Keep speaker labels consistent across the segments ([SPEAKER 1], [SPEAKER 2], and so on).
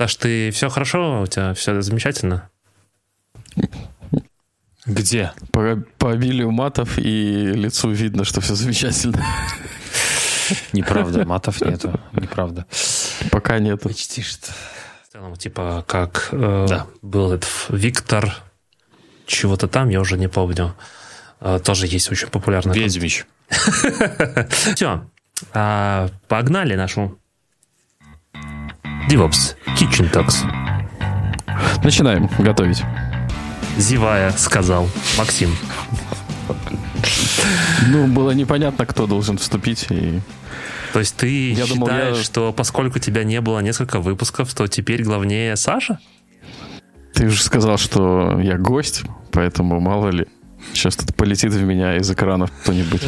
[SPEAKER 1] Саш, ты все хорошо? У тебя все замечательно?
[SPEAKER 2] Где?
[SPEAKER 3] По, по обилию матов и лицу видно, что все замечательно.
[SPEAKER 2] Неправда, матов нету. Неправда.
[SPEAKER 3] Пока нету.
[SPEAKER 2] Почти что.
[SPEAKER 1] В целом, типа, как э,
[SPEAKER 2] Да.
[SPEAKER 1] был этот Виктор, чего-то там, я уже не помню. Э, тоже есть очень популярный.
[SPEAKER 2] Ведьмич.
[SPEAKER 1] Все. погнали нашу DevOps Kitchen Talks.
[SPEAKER 3] Начинаем готовить.
[SPEAKER 1] Зевая, сказал Максим.
[SPEAKER 3] Ну, было непонятно, кто должен вступить. И...
[SPEAKER 1] То есть ты
[SPEAKER 3] Я
[SPEAKER 1] считаешь,
[SPEAKER 3] думал, я-
[SPEAKER 1] что поскольку тебя не было несколько выпусков, то теперь главнее Саша?
[SPEAKER 3] Ты уже сказал, что я гость, поэтому мало ли. Сейчас тут полетит в меня из экранов кто-нибудь.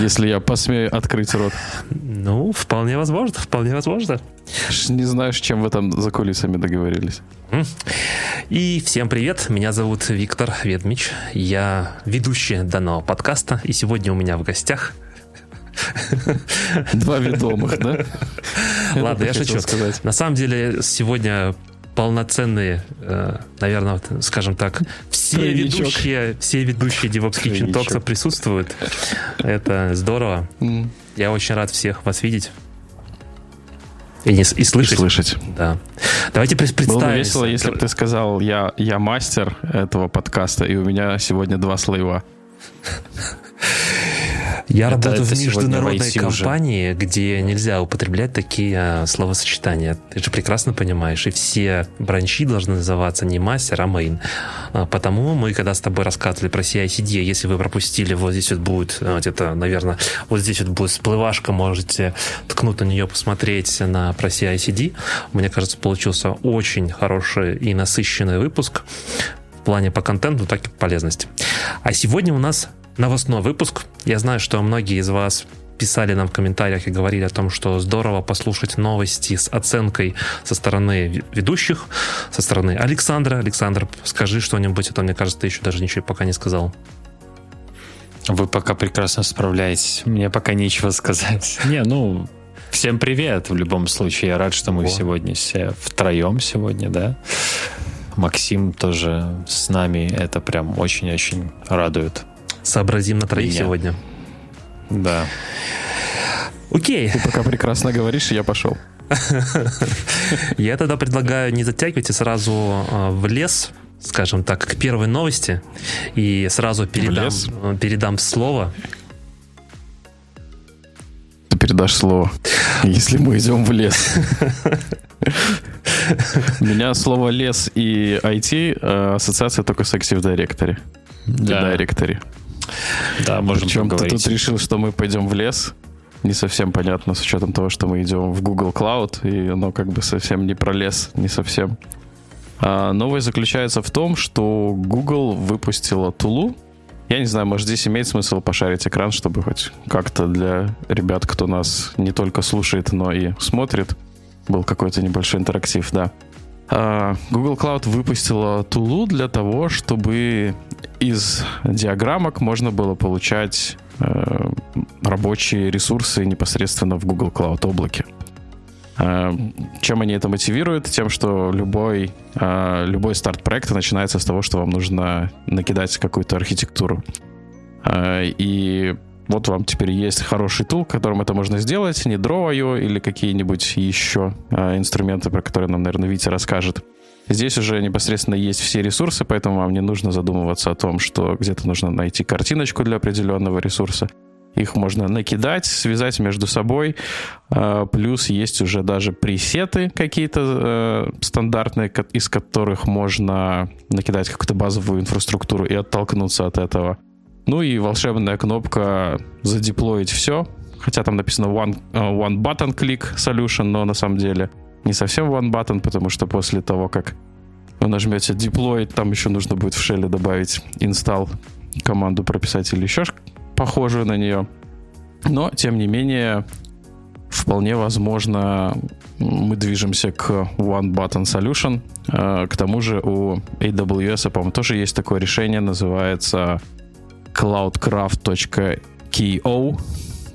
[SPEAKER 3] Если я посмею открыть рот.
[SPEAKER 1] Ну, вполне возможно, вполне возможно.
[SPEAKER 3] Не знаю, с чем вы там за кулисами договорились.
[SPEAKER 1] И всем привет, меня зовут Виктор Ведмич, я ведущий данного подкаста, и сегодня у меня в гостях...
[SPEAKER 3] Два ведомых, да?
[SPEAKER 1] Ладно, я шучу.
[SPEAKER 3] сказать.
[SPEAKER 1] На самом деле сегодня полноценные, э, наверное, скажем так, все
[SPEAKER 3] Тройничок.
[SPEAKER 1] ведущие, все ведущие DevOps Kitchen. Talks присутствуют. Это здорово.
[SPEAKER 3] М,
[SPEAKER 1] Я очень рад всех вас видеть. И, не, и
[SPEAKER 3] и
[SPEAKER 1] слышать.
[SPEAKER 3] Слышать.
[SPEAKER 1] Да. Давайте пред-
[SPEAKER 3] Было бы весело, если бы ты сказал, я, я мастер этого подкаста, и у меня сегодня два слоева.
[SPEAKER 1] Я
[SPEAKER 2] Это-
[SPEAKER 1] работаю
[SPEAKER 2] это
[SPEAKER 1] в международной
[SPEAKER 2] войти уже.
[SPEAKER 1] компании, где нельзя употреблять такие а, словосочетания. Ты же прекрасно понимаешь. И все бранчи должны называться не мастер, а мейн. А, Потому мы, когда с тобой рассказывали про CI-CD, если вы пропустили, вот здесь вот будет а, где-то, наверное, вот здесь вот будет всплывашка, можете ткнуть на нее, посмотреть на про CI-CD. Мне кажется, получился очень хороший и насыщенный выпуск в плане по контенту, так и по полезности. А сегодня у нас новостной выпуск. Я знаю, что многие из вас писали нам в комментариях и говорили о том, что здорово послушать новости с оценкой со стороны ве- ведущих, со стороны Александра. Александр, скажи что-нибудь, а то, мне кажется, ты еще даже ничего пока не сказал.
[SPEAKER 2] Вы пока прекрасно справляетесь. Мне пока нечего сказать. Не, ну, всем привет в любом случае. Я рад, что мы
[SPEAKER 1] О.
[SPEAKER 2] сегодня все втроем сегодня, да. Максим тоже с нами. Это прям очень-очень радует.
[SPEAKER 1] Сообразим на троих
[SPEAKER 2] Меня.
[SPEAKER 1] сегодня.
[SPEAKER 2] Да.
[SPEAKER 1] Окей,
[SPEAKER 3] Ты пока прекрасно говоришь, и я пошел.
[SPEAKER 1] я тогда предлагаю не затягивать и сразу э, в лес, скажем так, к первой новости. И сразу передам, э, передам слово
[SPEAKER 3] Ты передашь слово. Если мы идем в лес. У меня слово лес и IT э, ассоциация только с Active Directory.
[SPEAKER 2] Да,
[SPEAKER 3] Directory.
[SPEAKER 2] Да можем
[SPEAKER 3] Причем ты
[SPEAKER 2] поговорить.
[SPEAKER 3] тут решил, что мы пойдем в лес. Не совсем понятно, с учетом того, что мы идем в Google Cloud, и оно как бы совсем не про лес, не совсем. А новость заключается в том, что Google выпустила тулу. Я не знаю, может, здесь имеет смысл пошарить экран, чтобы хоть как-то для ребят, кто нас не только слушает, но и смотрит, был какой-то небольшой интерактив, да. А, Google Cloud выпустила тулу для того, чтобы из диаграммок можно было получать э, рабочие ресурсы непосредственно в Google Cloud облаке. Э, чем они это мотивируют? Тем, что любой, э, любой старт проекта начинается с того, что вам нужно накидать какую-то архитектуру. И вот вам теперь есть хороший тул, которым это можно сделать, не Draw.io или какие-нибудь еще э, инструменты, про которые нам, наверное, Витя расскажет. Здесь уже непосредственно есть все ресурсы, поэтому вам не нужно задумываться о том, что где-то нужно найти картиночку для определенного ресурса. Их можно накидать, связать между собой. Э, Плюс есть уже даже пресеты какие-то э, стандартные, из которых можно накидать какую-то базовую инфраструктуру и оттолкнуться от этого. Ну и волшебная кнопка задеплоить все. Хотя там написано one, э, one button click solution, но на самом деле не совсем one button, потому что после того, как вы нажмете deploy, там еще нужно будет в шеле добавить install команду прописать или еще похожую на нее. Но, тем не менее, вполне возможно, мы движемся к One Button Solution. Э, К тому же у AWS, по-моему, тоже есть такое решение, называется cloudcraft.ko.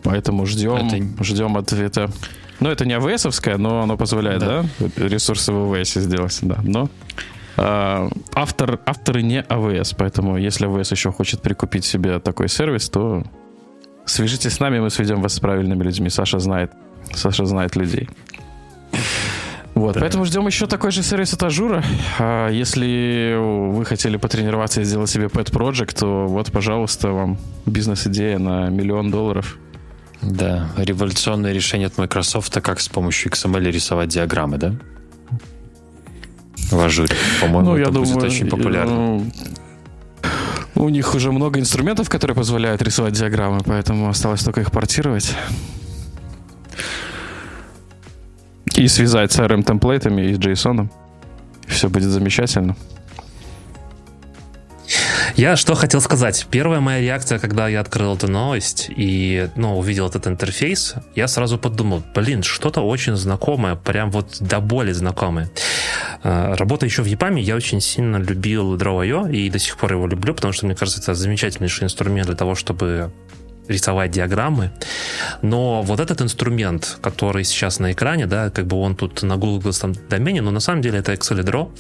[SPEAKER 3] Поэтому ждем,
[SPEAKER 2] Это-
[SPEAKER 3] ждем ответа. Ну, это не AWS, но оно позволяет, да? да? Ресурсы в AWS сделать, да. Но э, автор, авторы не AWS, поэтому если AWS еще хочет прикупить себе такой сервис, то свяжитесь с нами, мы сведем вас с правильными людьми. Саша знает, Саша знает людей. Вот, да. поэтому ждем еще такой же сервис от Azure а. А если вы хотели потренироваться и сделать себе pet project, то вот, пожалуйста, вам бизнес-идея на миллион долларов.
[SPEAKER 2] Да, революционное решение от Microsoft, как с помощью XML рисовать диаграммы, да? В Ажуре. По-моему, ну, это я будет думаю, очень популярно. Ну,
[SPEAKER 3] у них уже много инструментов, которые позволяют рисовать диаграммы, поэтому осталось только их портировать. И связать с RM-темплейтами и с JSON. Все будет замечательно.
[SPEAKER 1] Я что хотел сказать. Первая моя реакция, когда я открыл эту новость и ну, увидел этот интерфейс, я сразу подумал, блин, что-то очень знакомое, прям вот до боли знакомое. А, работая еще в EPAM, я очень сильно любил Draw.io и до сих пор его люблю, потому что, мне кажется, это замечательнейший инструмент для того, чтобы рисовать диаграммы. Но вот этот инструмент, который сейчас на экране, да, как бы он тут на Google домене, но на самом деле это Excel Draw,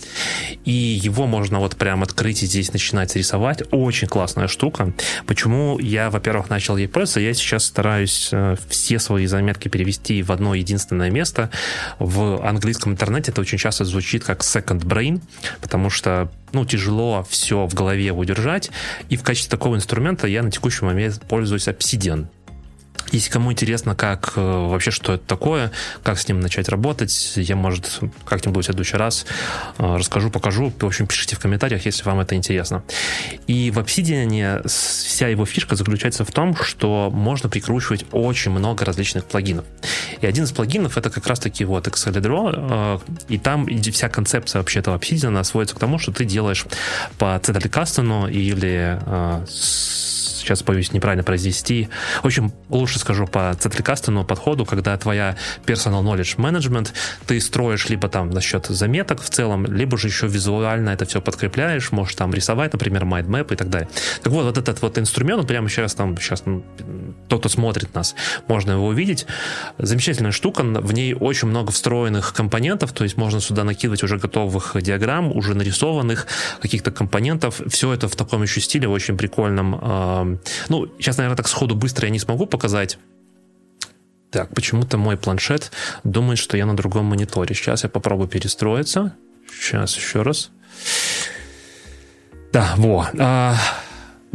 [SPEAKER 1] и его можно вот прям открыть и здесь начинать рисовать. Очень классная штука. Почему я, во-первых, начал ей пользоваться? Я сейчас стараюсь э, все свои заметки перевести в одно единственное место. В английском интернете это очень часто звучит как second brain, потому что ну, тяжело все в голове удержать. И в качестве такого инструмента я на текущий момент пользуюсь Obsidian. Если кому интересно, как э, вообще, что это такое, как с ним начать работать, я, может, как-нибудь в следующий раз э, расскажу, покажу. В общем, пишите в комментариях, если вам это интересно. И в Obsidian вся его фишка заключается в том, что можно прикручивать очень много различных плагинов. И один из плагинов это как раз-таки вот Excel э, и там вся концепция вообще этого Obsidian сводится к тому, что ты делаешь по Cedric или сейчас боюсь неправильно произнести. В общем, лучше скажу по Цетрикастену подходу, когда твоя personal knowledge management, ты строишь либо там насчет заметок в целом, либо же еще визуально это все подкрепляешь, можешь там рисовать, например, mindmap и так далее. Так вот, вот этот вот инструмент, прямо сейчас там, сейчас тот, кто смотрит нас, можно его увидеть. Замечательная штука, в ней очень много встроенных компонентов, то есть можно сюда накидывать уже готовых диаграмм, уже нарисованных каких-то компонентов. Все это в таком еще стиле, очень прикольном, ну, сейчас, наверное, так сходу быстро я не смогу показать. Так, почему-то мой планшет думает, что я на другом мониторе. Сейчас я попробую перестроиться. Сейчас еще раз. Да, во. А,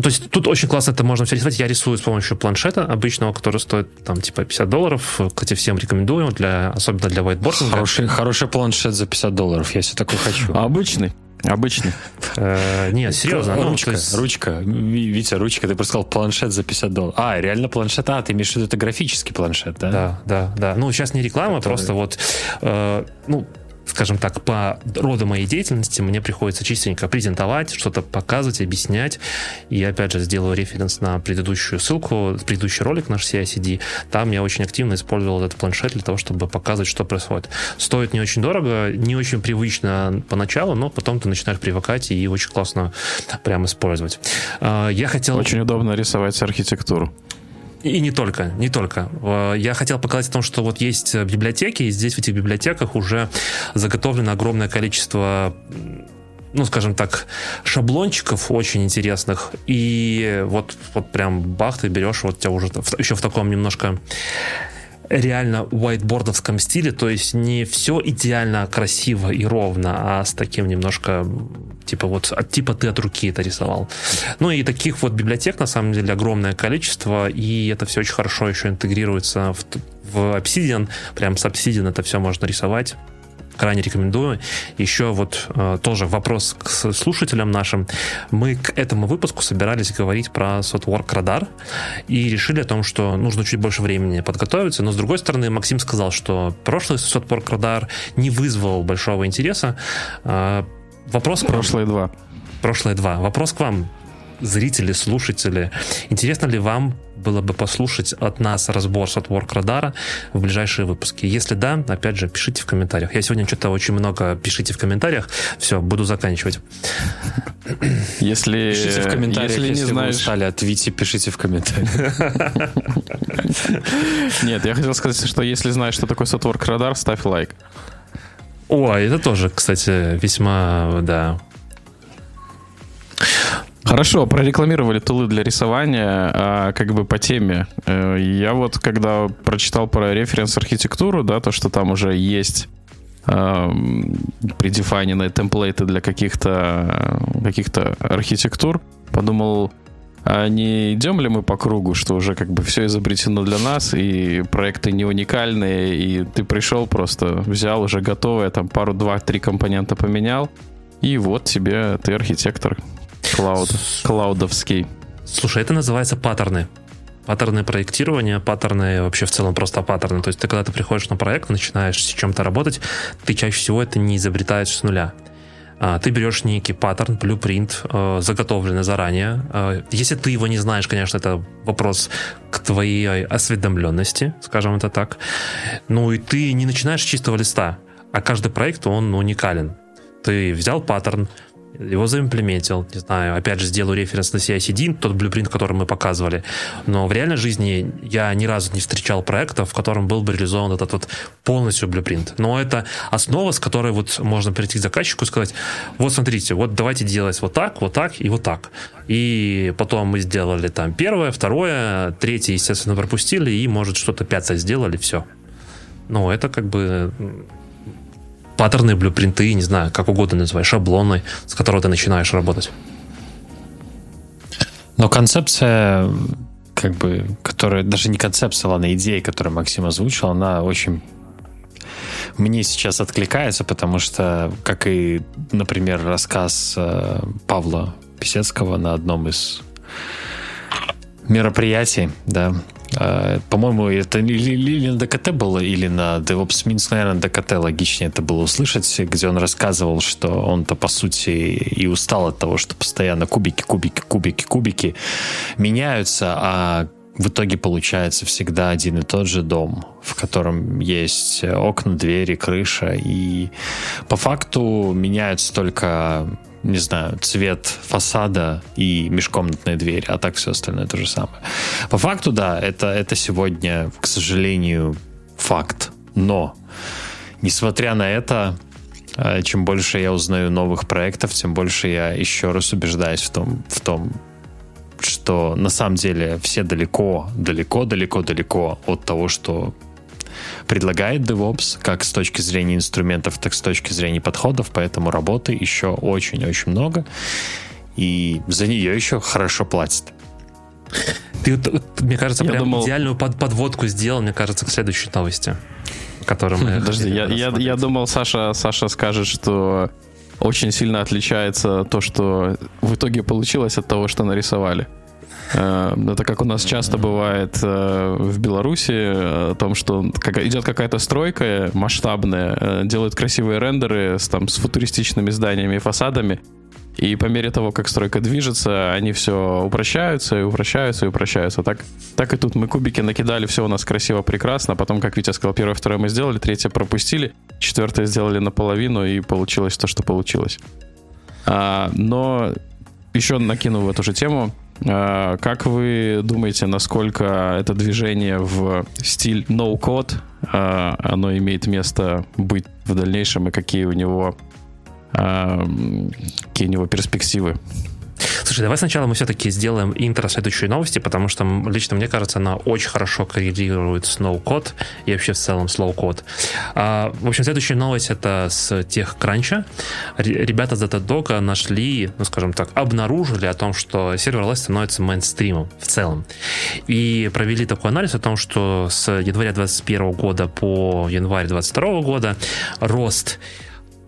[SPEAKER 1] то есть тут очень классно это можно все рисовать. Я рисую с помощью планшета обычного, который стоит там типа 50 долларов. Кстати, всем рекомендую, для, особенно для whiteboarding.
[SPEAKER 2] Хороший, хороший планшет за 50 долларов, я все такой хочу.
[SPEAKER 3] обычный? Обычный.
[SPEAKER 1] Э, нет, серьезно.
[SPEAKER 2] Ну, ручка, ручка. Витя, ручка, ты просто сказал планшет за 50 долларов. А, реально планшет. А, ты имеешь в виду, это графический планшет, да?
[SPEAKER 1] Да, да, да. Ну, сейчас не реклама, просто вот, э, ну, скажем так, по роду моей деятельности мне приходится чистенько презентовать, что-то показывать, объяснять. И опять же сделаю референс на предыдущую ссылку, предыдущий ролик наш CICD. Там я очень активно использовал этот планшет для того, чтобы показывать, что происходит. Стоит не очень дорого, не очень привычно поначалу, но потом ты начинаешь привыкать и очень классно прям использовать. А, я хотел...
[SPEAKER 3] Очень удобно рисовать архитектуру.
[SPEAKER 1] И не только, не только. Э, я хотел показать о том, что вот есть библиотеки, и здесь в этих библиотеках уже заготовлено огромное количество ну, скажем так, шаблончиков очень интересных. И вот, вот прям бах, ты берешь, вот тебя уже еще в таком немножко реально whiteboardовском стиле, то есть не все идеально красиво и ровно, а с таким немножко типа вот от типа ты от руки это рисовал. Ну и таких вот библиотек на самом деле огромное количество, и это все очень хорошо еще интегрируется в, в Obsidian, прям с Obsidian это все можно рисовать крайне рекомендую. Еще вот э, тоже вопрос к слушателям нашим. Мы к этому выпуску собирались говорить про Sotwork Radar и решили о том, что нужно чуть больше времени подготовиться, но с другой стороны Максим сказал, что прошлый Sotwork Radar не вызвал большого интереса. Э, вопрос
[SPEAKER 3] Прошлые два.
[SPEAKER 1] Прошлые два. Вопрос к вам зрители, слушатели, интересно ли вам было бы послушать от нас разбор с Work Radar в ближайшие выпуски? Если да, опять же, пишите в комментариях. Я сегодня что-то очень много пишите в комментариях. Все, буду заканчивать.
[SPEAKER 3] Если,
[SPEAKER 2] пишите в комментариях, если, если не знаешь... устали от Вити, пишите в комментариях.
[SPEAKER 3] Нет, я хотел сказать, что если знаешь, что такое Сотворк Радар, ставь лайк.
[SPEAKER 1] О, это тоже, кстати, весьма, да,
[SPEAKER 3] Хорошо, прорекламировали тулы для рисования, а как бы по теме. Э, я вот, когда прочитал про референс-архитектуру, да, то, что там уже есть э, предефайненные темплейты для каких-то каких архитектур, подумал, а не идем ли мы по кругу, что уже как бы все изобретено для нас, и проекты не уникальные, и ты пришел просто, взял уже готовое, там пару, два, три компонента поменял, и вот тебе ты архитектор, Клауд, клаудовский.
[SPEAKER 1] Слушай, это называется паттерны. Паттерны проектирования, паттерны вообще в целом просто паттерны. То есть ты когда ты приходишь на проект, начинаешь с чем-то работать, ты чаще всего это не изобретаешь с нуля. А, ты берешь некий паттерн, блюпринт, э, заготовленный заранее. Э, если ты его не знаешь, конечно, это вопрос к твоей осведомленности, скажем это так. Ну и ты не начинаешь с чистого листа, а каждый проект, он уникален. Ты взял паттерн, его заимплементил, не знаю, опять же, сделаю референс на CI-CD, тот блюпринт, который мы показывали, но в реальной жизни я ни разу не встречал проекта, в котором был бы реализован этот вот полностью блюпринт. Но это основа, с которой вот можно прийти к заказчику и сказать, вот смотрите, вот давайте делать вот так, вот так и вот так. И потом мы сделали там первое, второе, третье, естественно, пропустили, и, может, что-то пятое сделали, все. Ну, это как бы паттерны, блюпринты, не знаю, как угодно называй, шаблоны, с которого ты начинаешь работать.
[SPEAKER 2] Но концепция, как бы, которая, даже не концепция, ладно, идея, которую Максим озвучил, она очень мне сейчас откликается, потому что, как и, например, рассказ э, Павла Писецкого на одном из мероприятий, да, а, по-моему, это или, на ДКТ было, или на DevOps Minsk, наверное, на ДКТ логичнее это было услышать, где он рассказывал, что он-то, по сути, и устал от того, что постоянно кубики, кубики, кубики, кубики меняются, а в итоге получается всегда один и тот же дом, в котором есть окна, двери, крыша, и по факту меняются только не знаю, цвет фасада и межкомнатная дверь, а так все остальное то же самое. По факту, да, это, это сегодня, к сожалению, факт. Но, несмотря на это, э, чем больше я узнаю новых проектов, тем больше я еще раз убеждаюсь в том, в том что на самом деле все далеко, далеко, далеко, далеко от того, что предлагает DevOps, как с точки зрения инструментов, так и с точки зрения подходов, поэтому работы еще очень-очень много, и за нее еще хорошо платят.
[SPEAKER 1] Ты, мне кажется, я прям думал... идеальную под, подводку сделал, мне кажется, к следующей новости, которую мы...
[SPEAKER 3] Подожди, я, я, я думал, Саша, Саша скажет, что очень сильно отличается то, что в итоге получилось от того, что нарисовали. Э, это как у нас часто бывает э, в Беларуси, э, о том, что идет какая-то стройка масштабная, делают красивые рендеры с, там, с футуристичными зданиями и фасадами, и по мере того, как стройка движется, они все упрощаются и упрощаются и упрощаются. Так, так и тут мы кубики накидали, все у нас красиво, прекрасно. Потом, как Витя сказал, первое, второе мы сделали, третье пропустили, четвертое сделали наполовину, и получилось то, что получилось. А, но еще накину в эту же тему. А, как вы думаете, насколько это движение в стиль no-code, а, оно имеет место быть в дальнейшем и какие у него, а, какие у него перспективы?
[SPEAKER 1] Слушай, давай сначала мы все-таки сделаем интро следующей новости, потому что лично мне кажется, она очень хорошо коррелирует с no-code и вообще в целом с low-code. А, в общем, следующая новость это с TechCrunch а. Ребята за Datadog нашли, ну скажем так, обнаружили о том, что serverless становится мейнстримом в целом. И провели такой анализ о том, что с января 2021 года по январь 2022 года рост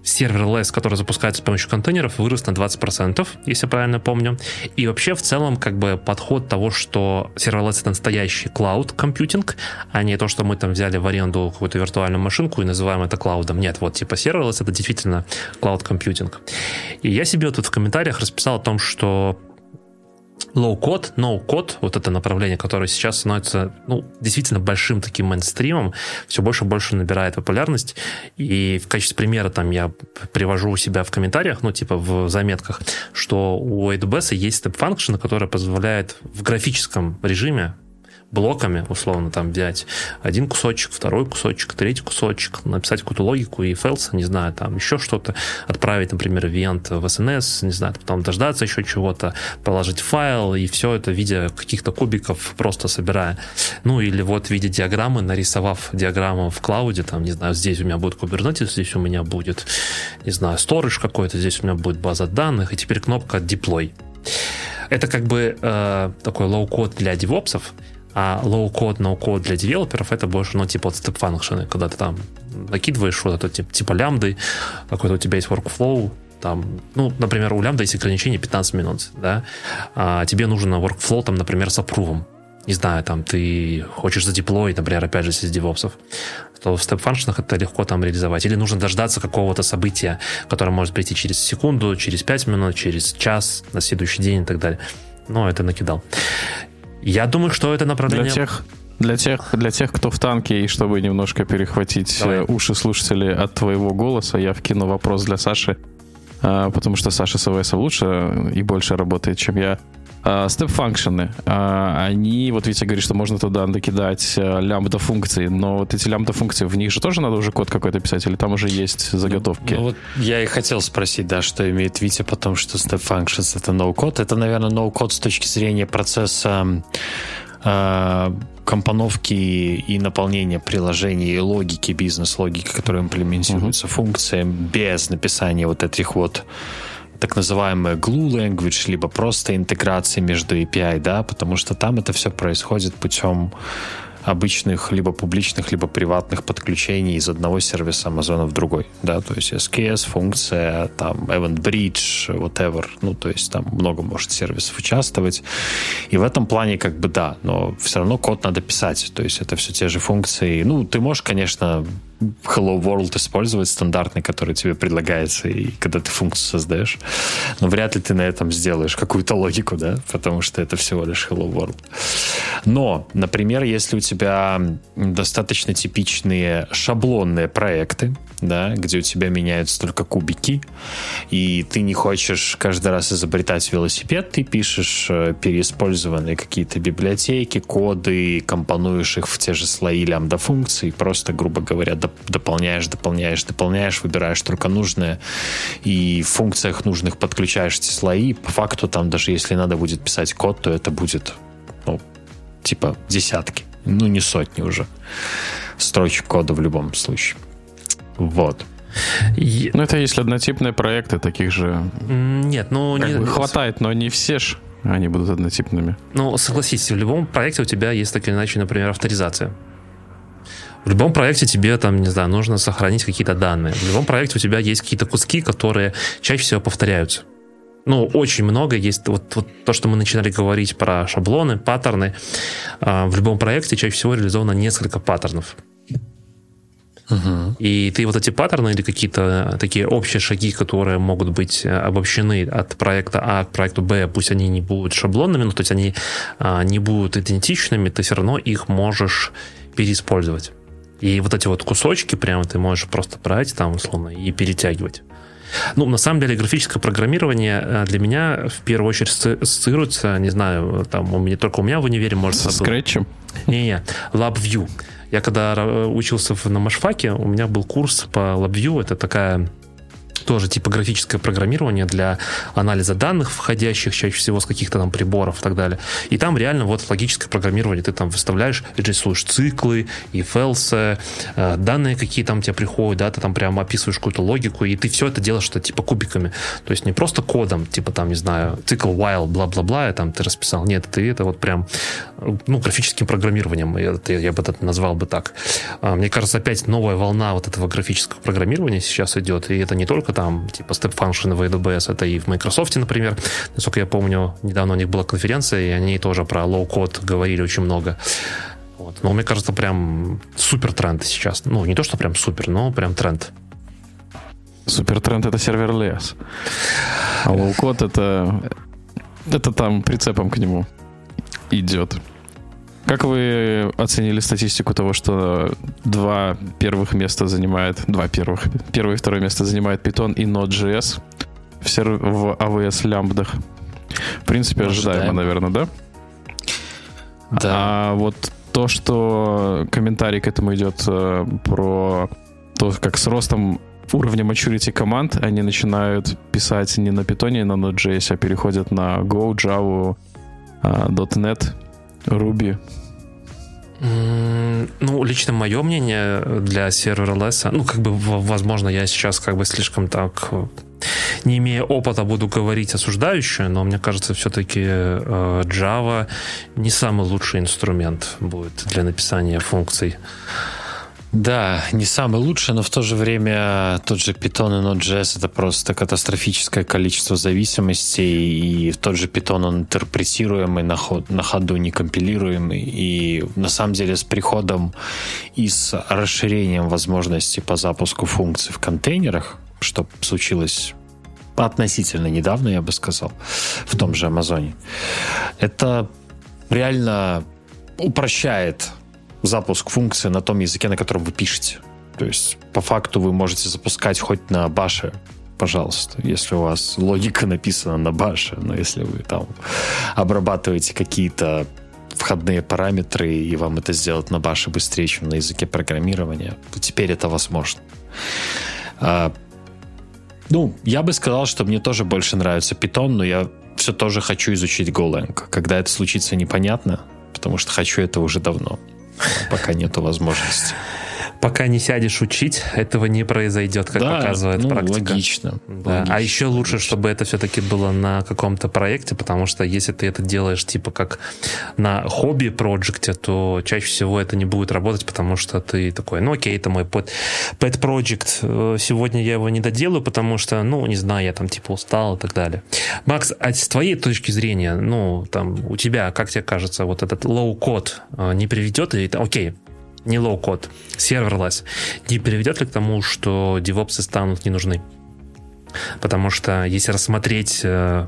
[SPEAKER 1] serverless, который запускается с помощью контейнеров, вырос на 20%, если правильно помню. И вообще в целом как бы подход того, что serverless это настоящий cloud computing, а не то, что мы там взяли в аренду какую-то виртуальную машинку и называем это клаудом. Нет, вот типа серверлесс это действительно cloud компьютинг. И я себе вот тут в комментариях расписал о том, что low-code, no-code, вот это направление, которое сейчас становится, ну, действительно большим таким мейнстримом, все больше и больше набирает популярность. И в качестве примера там я привожу у себя в комментариях, ну, типа в заметках, что у AWS есть step-function, который позволяет в графическом режиме блоками, условно, там взять один кусочек, второй кусочек, третий кусочек, написать какую-то логику и фэлс, не знаю, там еще что-то, отправить, например, ивент в SNS, не знаю, потом дождаться еще чего-то, положить файл, и все это в виде каких-то кубиков просто собирая. Ну, или вот в виде диаграммы, нарисовав диаграмму в клауде, там, не знаю, здесь у меня будет Kubernetes, здесь у меня будет, не знаю, storage какой-то, здесь у меня будет база данных, и теперь кнопка deploy. Это как бы э, такой low-code для DevOps ов, а low-code, no-code для девелоперов это больше, ну, типа вот step function, когда ты там накидываешь что-то типа, типа лямбды, какой-то у тебя есть workflow, там, ну, например, у лямбда есть ограничение 15 минут, да, а тебе нужен workflow, там, например, с approve ом, не знаю, там, ты хочешь задеплоить, например, опять же, из DevOps ов, то в step function ах это легко там реализовать. Или нужно дождаться какого-то события, которое может прийти через секунду, через 5 минут, через час, на следующий день и так далее. Но это накидал. Я думаю, что это направление...
[SPEAKER 3] Для тех, для тех, для тех, кто в танке, и чтобы немножко перехватить
[SPEAKER 1] Давай.
[SPEAKER 3] э, уши слушателей от твоего голоса, я вкину вопрос для Саши, а, потому что Саша с ОВС лучше и больше работает, чем я. Степ-функшены, они, вот Витя говорит, что можно туда накидать э, лямбда-функции, но вот эти лямбда-функции, в них же тоже надо уже код какой-то писать, или там уже есть заготовки?
[SPEAKER 2] Ну, вот я и хотел спросить, да, что имеет Витя потом, что Step Functions это no-code. Это, наверное, no-code с точки зрения процесса компоновки и наполнения приложений и логики, бизнес-логики, которая имплементируется uh-huh. функциям без написания вот этих вот так называемая glue language, либо просто интеграция между API, да, потому что там это все происходит путем обычных либо публичных, либо приватных подключений из одного сервиса Amazon в другой, да, то есть SKS, функция, там, Event Bridge, whatever, ну, то есть там много может сервисов участвовать, и в этом плане как бы да, но все равно код надо писать, то есть это все те же функции, ну, ты можешь, конечно, Hello World использовать стандартный, который тебе предлагается, и когда ты функцию создаешь. Но вряд ли ты на этом сделаешь какую-то логику, да, потому что это всего лишь Hello World. Но, например, если у тебя достаточно типичные шаблонные проекты, да, где у тебя меняются только кубики, и ты не хочешь каждый раз изобретать велосипед, ты пишешь э, переиспользованные какие-то библиотеки, коды, компонуешь их в те же слои лямбда функций, просто, грубо говоря, дополняешь, дополняешь, дополняешь, выбираешь только нужное, и в функциях нужных подключаешь эти слои. По факту там даже если надо будет писать код, то это будет, ну, типа десятки, ну не сотни уже строчек кода в любом случае. Вот.
[SPEAKER 3] Ну, это если однотипные проекты, таких же...
[SPEAKER 1] Нет, ну...
[SPEAKER 3] Не... Хватает, но не все ж они будут однотипными.
[SPEAKER 1] Ну, согласись, в любом проекте у тебя есть так или иначе, например, авторизация. В любом проекте тебе там, не знаю, нужно сохранить какие-то данные. В любом проекте у тебя есть какие-то куски, которые чаще всего повторяются. Ну, очень много есть. Вот, вот то, что мы начинали говорить про шаблоны, паттерны. Э, в любом проекте чаще всего реализовано несколько паттернов. Uh-huh. И ты вот эти паттерны или какие-то такие общие шаги, которые могут быть э, обобщены от проекта А к проекту Б, пусть они не будут шаблонными, но то есть они а, не будут идентичными, ты все равно их можешь переиспользовать. И вот эти вот кусочки прямо ты можешь просто брать там, условно, и перетягивать. Ну, на самом деле, графическое программирование э, для меня в первую очередь ассоциируется, не знаю, там у меня только у меня в универе может...
[SPEAKER 3] Со скретчем?
[SPEAKER 1] Не-не, LabVIEW. Я когда учился на Машфаке, у меня был курс по LabVIEW, это такая тоже типографическое программирование для анализа данных, входящих чаще всего с каких-то там приборов и так далее. И там реально вот логическое программирование. Ты там выставляешь, рисуешь циклы, и фэлсы, э, данные какие там тебе приходят, да, ты там прямо описываешь какую-то логику, и ты все это делаешь что типа кубиками. То есть не просто кодом, типа там, не знаю, цикл while, бла-бла-бла, и там ты расписал. Нет, ты это вот прям, ну, графическим программированием, я, я бы это назвал бы так. А, мне кажется, опять новая волна вот этого графического программирования сейчас идет, и это не только там, типа Step Function в AWS, это и в Microsoft, например. Насколько я помню, недавно у них была конференция, и они тоже про low-code говорили очень много. Вот. Но мне кажется, прям супер тренд сейчас. Ну, не то, что прям супер, но прям тренд.
[SPEAKER 3] Супер тренд это серверлесс. А low-code это это там прицепом к нему идет. Как вы оценили статистику того, что два первых места занимает, два первых, первое и второе место занимает Python и Node.js в, серв... в AWS лямбдах? В принципе, ожидаемо, Ожидаем. наверное, да? Да. А вот то, что комментарий к этому идет э, про то, как с ростом уровня maturity команд они начинают писать не на Python, не на Node.js, а переходят на Go, Java, э, .NET, Ruby.
[SPEAKER 1] Ну, лично мое мнение для сервера ну, как бы, возможно, я сейчас как бы слишком так не имея опыта, буду говорить осуждающее, но мне кажется, все-таки э, Java не самый лучший инструмент будет для написания функций.
[SPEAKER 2] Да, не самый лучший, но в то же время тот же Python и Node.js это просто катастрофическое количество зависимостей, и тот же Python он интерпретируемый, на, ход, на ходу не компилируемый, и на самом деле с приходом и с расширением возможностей по запуску функций в контейнерах, что случилось относительно недавно, я бы сказал, в том же Амазоне. Это реально упрощает запуск функции на том языке, на котором вы пишете. То есть, по факту, вы можете запускать хоть на баше, пожалуйста, если у вас логика написана на баше, но если вы там обрабатываете какие-то входные параметры, и вам это сделать на баше быстрее, чем на языке программирования, то теперь это возможно. А, ну, я бы сказал, что мне тоже больше нравится Python, но я все тоже хочу изучить Golang. Когда это случится, непонятно, потому что хочу это уже давно. Пока нету возможности
[SPEAKER 1] пока не сядешь учить, этого не произойдет, как да, показывает ну, практика.
[SPEAKER 2] Логично.
[SPEAKER 1] Да. логично. А еще лучше, логично. чтобы это все-таки было на каком-то проекте, потому что если ты это делаешь типа как на хобби-проекте, то чаще всего это не будет работать, потому что ты такой, ну окей, это мой pet, pet project, сегодня я его не доделаю, потому что, ну, не знаю, я там типа устал и так далее. Макс, а с твоей точки зрения, ну, там, у тебя, как тебе кажется, вот этот low-код э, не приведет, и, окей, не low-код, serverless, не приведет ли к тому, что девопсы станут не нужны? Потому что если рассмотреть э,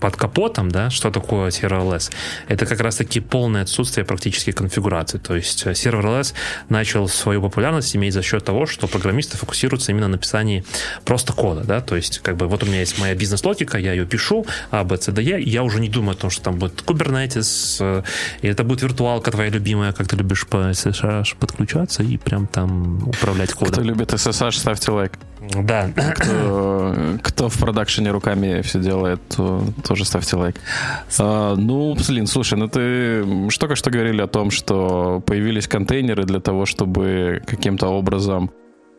[SPEAKER 1] под капотом, да, что такое serverless? Это как раз-таки полное отсутствие практически конфигурации. То есть э, serverless начал свою популярность иметь за счет того, что программисты фокусируются именно на написании просто кода, да, то есть как бы вот у меня есть моя бизнес-логика, я ее пишу, А, Б, С, Д, Е, я уже не думаю о том, что там будет Kubernetes, э, и это будет виртуалка твоя любимая, как ты любишь по SSH подключаться и прям там управлять кодом.
[SPEAKER 3] Кто любит SSH, ставьте лайк.
[SPEAKER 1] Да.
[SPEAKER 3] Кто, кто в продакшене руками все делает, то тоже ставьте лайк. А, ну, блин, слушай, ну ты что только что говорили о том, что появились контейнеры для того, чтобы каким-то образом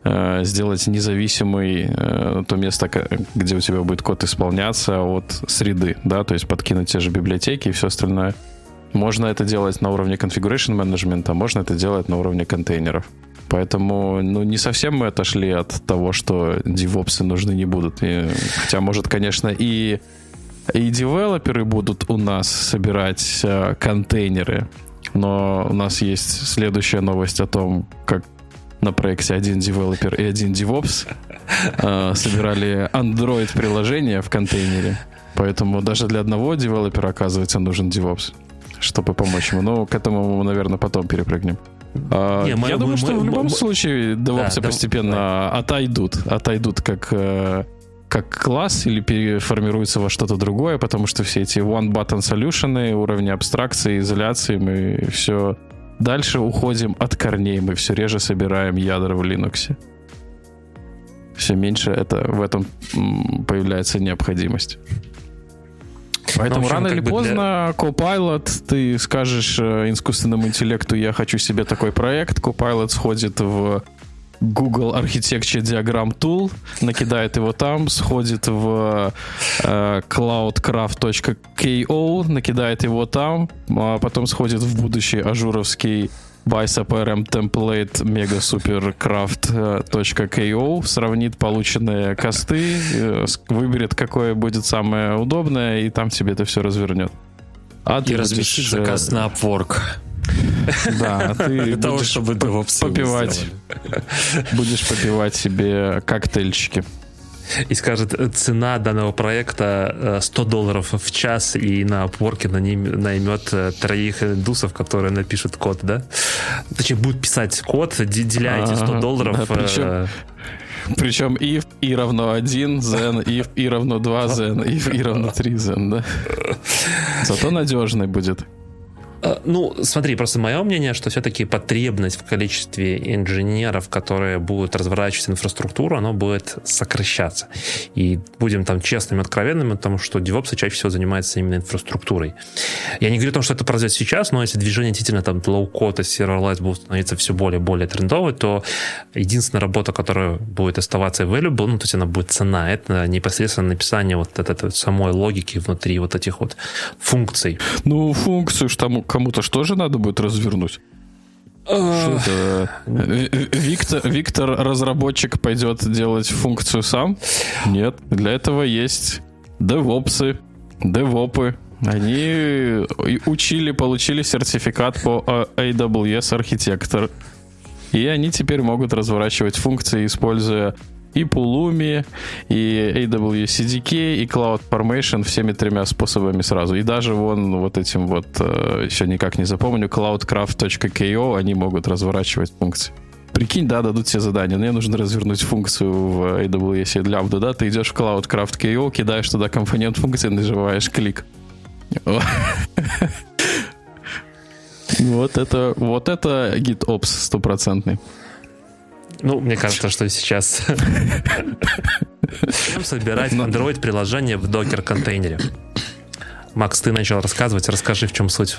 [SPEAKER 3] э, сделать независимый э, то место, где у тебя будет код исполняться от среды, да, то есть подкинуть те же библиотеки и все остальное. Можно это делать на уровне configuration management, а можно это делать на уровне контейнеров. Поэтому, ну, не совсем мы отошли от того, что девопсы нужны не будут. И, хотя, может, конечно, и, и девелоперы будут у нас собирать э, контейнеры. Но у нас есть следующая новость о том, как на проекте один девелопер и один DevOps э, собирали Android-приложение в контейнере. Поэтому даже для одного девелопера, оказывается, нужен DevOps, чтобы помочь ему. Но к этому, наверное, потом перепрыгнем. А, Не, мы, Я мы, думаю, мы, что мы, в любом мы, случае девопсы да, постепенно да. отойдут. Отойдут как, э, как класс или переформируются во что-то другое, потому что все эти one-button solution, уровни абстракции, изоляции, мы все дальше уходим от корней, мы все реже собираем ядра в Linux. Все меньше это, в этом появляется необходимость. Поэтому общем, рано или поздно для... Copilot, ты скажешь э, искусственному интеллекту, я хочу себе такой проект, Copilot сходит в Google Architecture Diagram Tool, накидает его там, сходит в э, cloudcraft.co, накидает его там, а потом сходит в будущий Azure-овский Bicep ARM template mega super craft.co, сравнит полученные косты, э, выберет, какое будет самое удобное, и там тебе это все развернет.
[SPEAKER 2] А и разместит будешь, заказ на Upwork.
[SPEAKER 3] Да, а ты
[SPEAKER 2] Для того, чтобы
[SPEAKER 3] попивать, будешь попивать себе коктейльчики.
[SPEAKER 1] И скажет, цена данного проекта 100 долларов в час, и на Upwork наймет троих индусов, которые напишут код, да? Точнее, будут писать код, деля эти 100 долларов. Да,
[SPEAKER 3] причем, причем if и равно 1 zen, if и равно 2 zen, if и равно 3 zen, да? Зато надежный будет.
[SPEAKER 1] Э, ну, смотри, просто мое мнение, что все-таки потребность в количестве инженеров, которые будут разворачивать инфраструктуру, она будет сокращаться. И будем там честными, откровенными, потому что DevOps чаще всего занимается именно инфраструктурой. Я не говорю о том, что это произойдет сейчас, но если движение действительно там low-code и serverless будут становиться все более и более трендовой, то единственная работа, которая будет оставаться available, ну, то есть она будет цена, это непосредственно написание вот этой самой логики внутри вот этих вот функций.
[SPEAKER 3] Ну, функцию, что там кому-то что же надо будет развернуть? Что Виктор, Виктор, разработчик, пойдет делать функцию сам? Нет. Для этого есть девопсы, девопы. Они учили, получили сертификат по AWS архитектор. И они теперь могут разворачивать функции, используя и Pulumi, и AWCDK, и CloudFormation всеми тремя способами сразу. И даже вон вот этим вот, э, еще никак не запомню, cloudcraft.ko, они могут разворачивать функции. Прикинь, да, дадут тебе задание. Мне нужно развернуть функцию в AWS лямбда, да, ты идешь в CloudCraft.ko, кидаешь туда компонент функции, нажимаешь клик. Вот это, вот это GitOps стопроцентный.
[SPEAKER 1] Ну, мне кажется, что сейчас собирать Android-приложение в докер-контейнере. Макс, ты начал рассказывать, расскажи, в чем суть.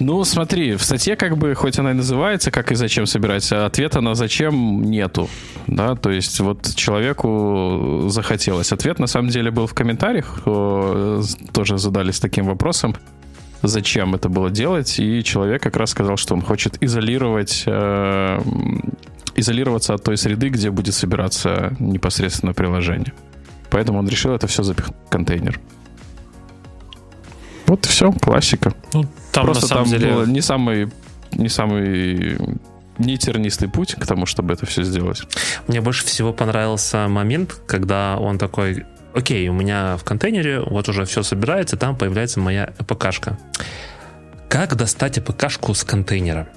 [SPEAKER 3] Ну, смотри, в статье как бы, хоть она и называется, как и зачем собирать, а ответа на зачем нету. Да, то есть вот человеку захотелось. Ответ на самом деле был в комментариях, тоже задались таким вопросом зачем это было делать, и человек как раз сказал, что он хочет изолировать э, изолироваться от той среды, где будет собираться непосредственно приложение. Поэтому он решил это все запихнуть в контейнер. Вот и все, классика. Ну, там Просто там деле... было не самый, не самый не тернистый путь к тому, чтобы это все сделать.
[SPEAKER 1] Мне больше всего понравился момент, когда он такой окей, у меня в контейнере вот уже все собирается, там появляется моя АПКшка. Как достать АПКшку с контейнера?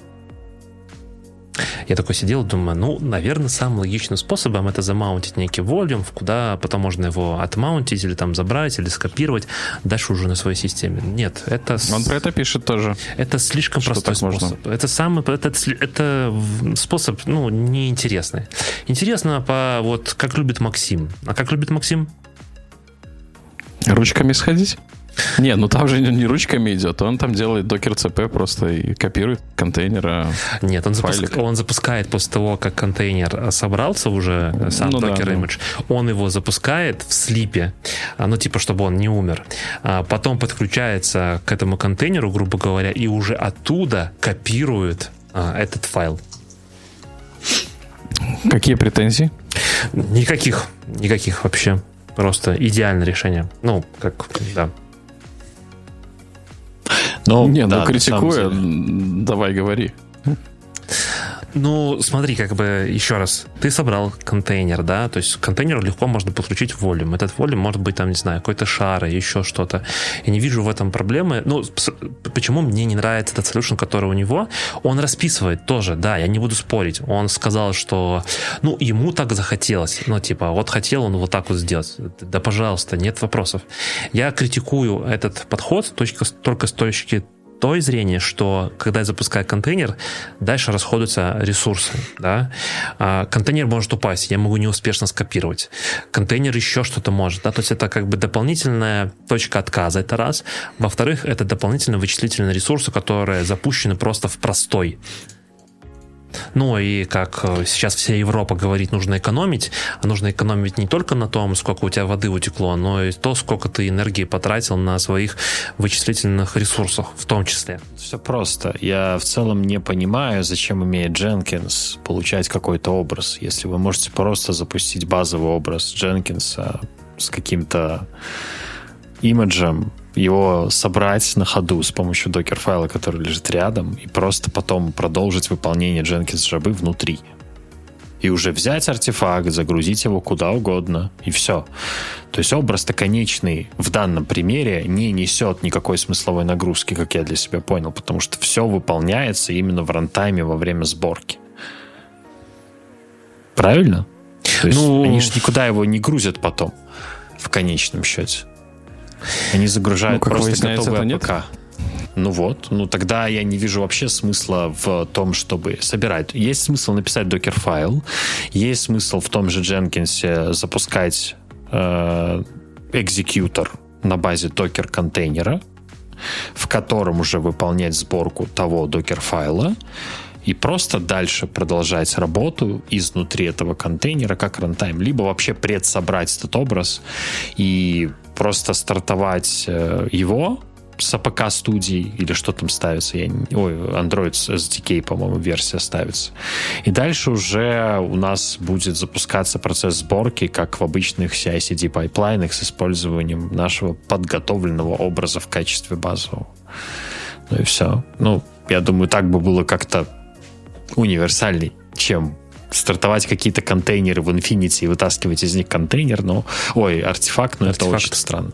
[SPEAKER 1] Я такой сидел, думаю, ну, наверное, самым логичным способом это замаунтить некий волюм, куда потом можно его отмаунтить или там забрать, или скопировать дальше уже на своей системе. Нет, это...
[SPEAKER 3] Он про это пишет тоже.
[SPEAKER 1] Это слишком Что простой способ. Можно? Это самый... Это, это способ, ну, неинтересный. Интересно по... Вот как любит Максим. А как любит Максим?
[SPEAKER 3] Ручками сходить? Не, ну там же не ручками идет, он там делает докер цп просто и копирует контейнер.
[SPEAKER 1] Нет, он, запуск... он запускает после того, как контейнер собрался уже, э, сам ну, докер да, image, да. он его запускает в слипе, а, ну типа, чтобы он не умер. А потом подключается к этому контейнеру, грубо говоря, и уже оттуда копирует а, этот файл.
[SPEAKER 3] Какие претензии?
[SPEAKER 1] Никаких, никаких вообще. Просто идеальное решение. Ну, как, да.
[SPEAKER 3] Ну, не, ну, да, ну критикуя, давай говори.
[SPEAKER 1] Ну, смотри, как бы еще раз, ты собрал контейнер, да, то есть к контейнеру легко можно подключить волюм. Этот волюм может быть там, не знаю, какой-то шар и еще что-то. Я не вижу в этом проблемы. Ну, почему мне не нравится этот solution, который у него? Он расписывает тоже, да, я не буду спорить. Он сказал, что, ну, ему так захотелось. Ну, типа, вот хотел он вот так вот сделать. Да, пожалуйста, нет вопросов. Я критикую этот подход только, только с точки той зрения, что когда я запускаю контейнер, дальше расходуются ресурсы. Да? А, контейнер может упасть, я могу неуспешно скопировать. Контейнер еще что-то может. Да? То есть это как бы дополнительная точка отказа, это раз. Во-вторых, это дополнительные вычислительные ресурсы, которые запущены просто в простой ну и как э, сейчас вся Европа говорит, нужно экономить, а нужно экономить не только на том, сколько у тебя воды утекло, но и то, сколько ты энергии потратил на своих вычислительных ресурсах в том числе.
[SPEAKER 2] Все просто. Я в целом не понимаю, зачем имеет Jenkins получать какой-то образ, если вы можете просто запустить базовый образ Jenkins с каким-то имиджем, его собрать на ходу с помощью докер-файла, который лежит рядом, и просто потом продолжить выполнение Jenkins жабы внутри. и уже взять артефакт, загрузить его куда угодно, и все. То есть образ-то конечный в данном примере не несет никакой смысловой нагрузки, как я для себя понял, потому что все выполняется именно в рантайме во время сборки. Правильно? То есть ну, они же никуда его не грузят потом, в конечном счете. Они загружают ну, просто готовый APK. Нет? Ну вот, ну тогда я не вижу вообще смысла в том, чтобы собирать. Есть смысл написать Dockerfile, есть смысл в том же Jenkins запускать э, экзекьютор на базе докер-контейнера, в котором уже выполнять сборку того докер-файла, и просто дальше продолжать работу изнутри этого контейнера как рантайм, либо вообще предсобрать этот образ и просто стартовать э, его с APK студии или что там ставится, я, ой, Android SDK, по-моему, версия ставится. И дальше уже у нас будет запускаться процесс сборки, как в обычных CI-CD пайплайнах с использованием нашего подготовленного образа в качестве базового. Ну и все. Ну, я думаю, так бы было как-то универсальней, чем стартовать какие-то контейнеры в Infinity и вытаскивать из них контейнер, но, ой, артефакт, но артефакт. это очень странно.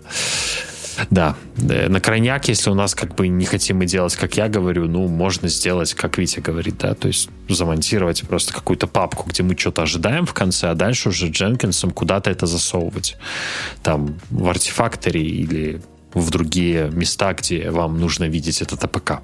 [SPEAKER 2] Да, на крайняк, если у нас как бы не хотим мы делать, как я говорю, ну, можно сделать, как Витя говорит, да, то есть замонтировать просто какую-то папку, где мы что-то ожидаем в конце, а дальше уже Дженкинсом куда-то это засовывать. Там в Artifactory или в другие места, где вам нужно видеть этот APK.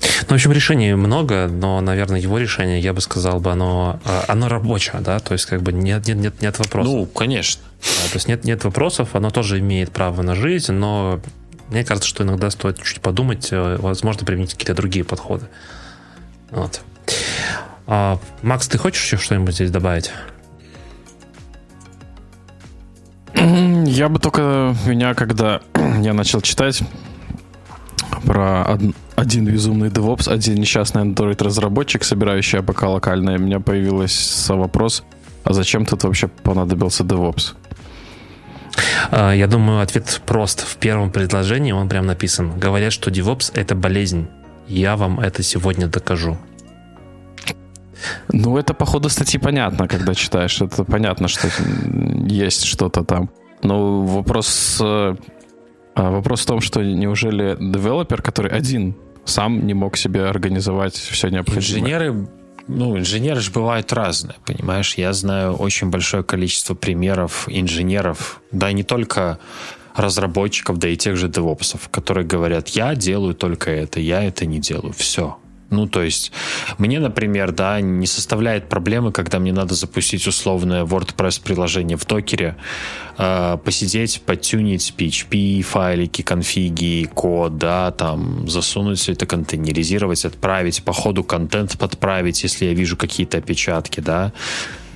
[SPEAKER 1] Ну, в общем, решений много, но, наверное, его решение, я бы сказал бы, оно, а, оно рабочее, да, то есть как бы нет, нет, нет, нет вопросов.
[SPEAKER 2] Ну, конечно.
[SPEAKER 1] Да, то есть нет, нет вопросов, оно тоже имеет право на жизнь, но мне кажется, что иногда стоит чуть подумать, э, возможно, применить какие-то другие подходы. Вот. А, Макс, ты хочешь еще что-нибудь здесь добавить?
[SPEAKER 3] Я бы только меня, когда я начал читать про один безумный DevOps, один несчастный Android-разработчик, собирающий APK локальное, у меня появился вопрос, а зачем тут вообще понадобился DevOps?
[SPEAKER 1] А, я думаю, ответ прост. В первом предложении он прям написан. Говорят, что DevOps — это болезнь. Я вам это сегодня докажу.
[SPEAKER 3] Ну, это по ходу статьи понятно, когда читаешь. Это понятно, что есть что-то там. Но вопрос, а, вопрос в том, что неужели девелопер, который один сам не мог себе организовать все необходимое.
[SPEAKER 2] Инженеры ну, инженеры же бывают разные, понимаешь? Я знаю очень большое количество примеров инженеров, да, не только разработчиков, да и тех же девопсов, которые говорят, я делаю только это, я это не делаю, все. Ну, то есть, мне, например, да, не составляет проблемы, когда мне надо запустить условное WordPress-приложение в докере, э, посидеть, подтюнить PHP, файлики, конфиги, код, да, там, засунуть все это, контейнеризировать, отправить, по ходу контент подправить, если я вижу какие-то опечатки, да,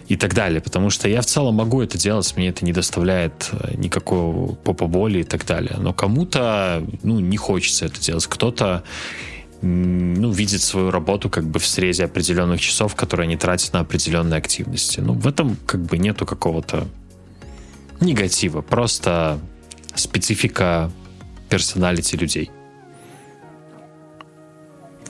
[SPEAKER 2] и так далее, потому что я в целом могу это делать, мне это не доставляет э, никакого попа боли и так далее. Но кому-то, ну, не хочется это делать. Кто-то ну, видит свою работу как бы в срезе определенных часов, которые они тратят на определенные активности. Ну, в этом как бы нету какого-то негатива, просто специфика персоналити людей.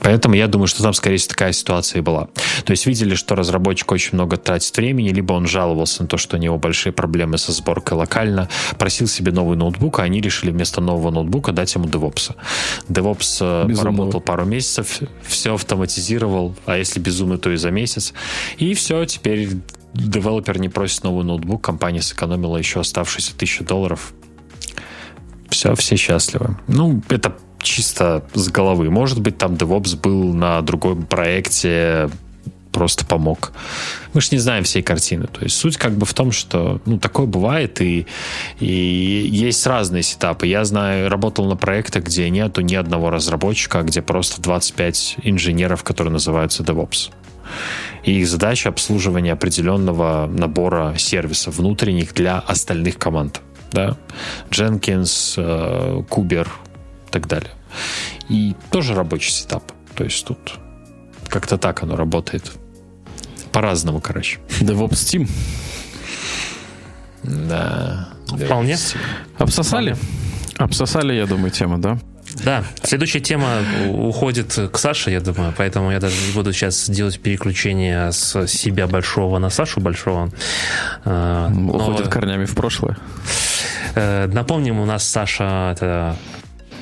[SPEAKER 2] Поэтому я думаю, что там, скорее всего, такая ситуация и была. То есть видели, что разработчик очень много тратит времени, либо он жаловался на то, что у него большие проблемы со сборкой локально, просил себе новый ноутбук, а они решили вместо нового ноутбука дать ему DevOps. DevOps э, Безумно. поработал пару месяцев, все автоматизировал, а если безумно, то и за месяц. И все, теперь девелопер не просит новый ноутбук, компания сэкономила еще оставшиеся тысячу долларов. Все, все счастливы. Ну, это чисто с головы. Может быть, там DevOps был на другом проекте, просто помог. Мы же не знаем всей картины. То есть суть как бы в том, что ну, такое бывает, и, и есть разные сетапы. Я знаю, работал на проектах, где нету ни одного разработчика, где просто 25 инженеров, которые называются DevOps. И их задача обслуживание определенного набора сервисов внутренних для остальных команд. Да? Jenkins, Kuber, так далее. И тоже рабочий сетап. То есть тут как-то так оно работает. По-разному, короче.
[SPEAKER 3] DevOps Team.
[SPEAKER 2] Да.
[SPEAKER 1] Вполне.
[SPEAKER 3] Обсосали? Обсосали, я думаю, тему, да?
[SPEAKER 1] Да, следующая тема уходит к Саше, я думаю, поэтому я даже не буду сейчас делать переключение с себя большого на Сашу большого.
[SPEAKER 3] Уходит Но... корнями в прошлое.
[SPEAKER 1] Э, напомним, у нас Саша это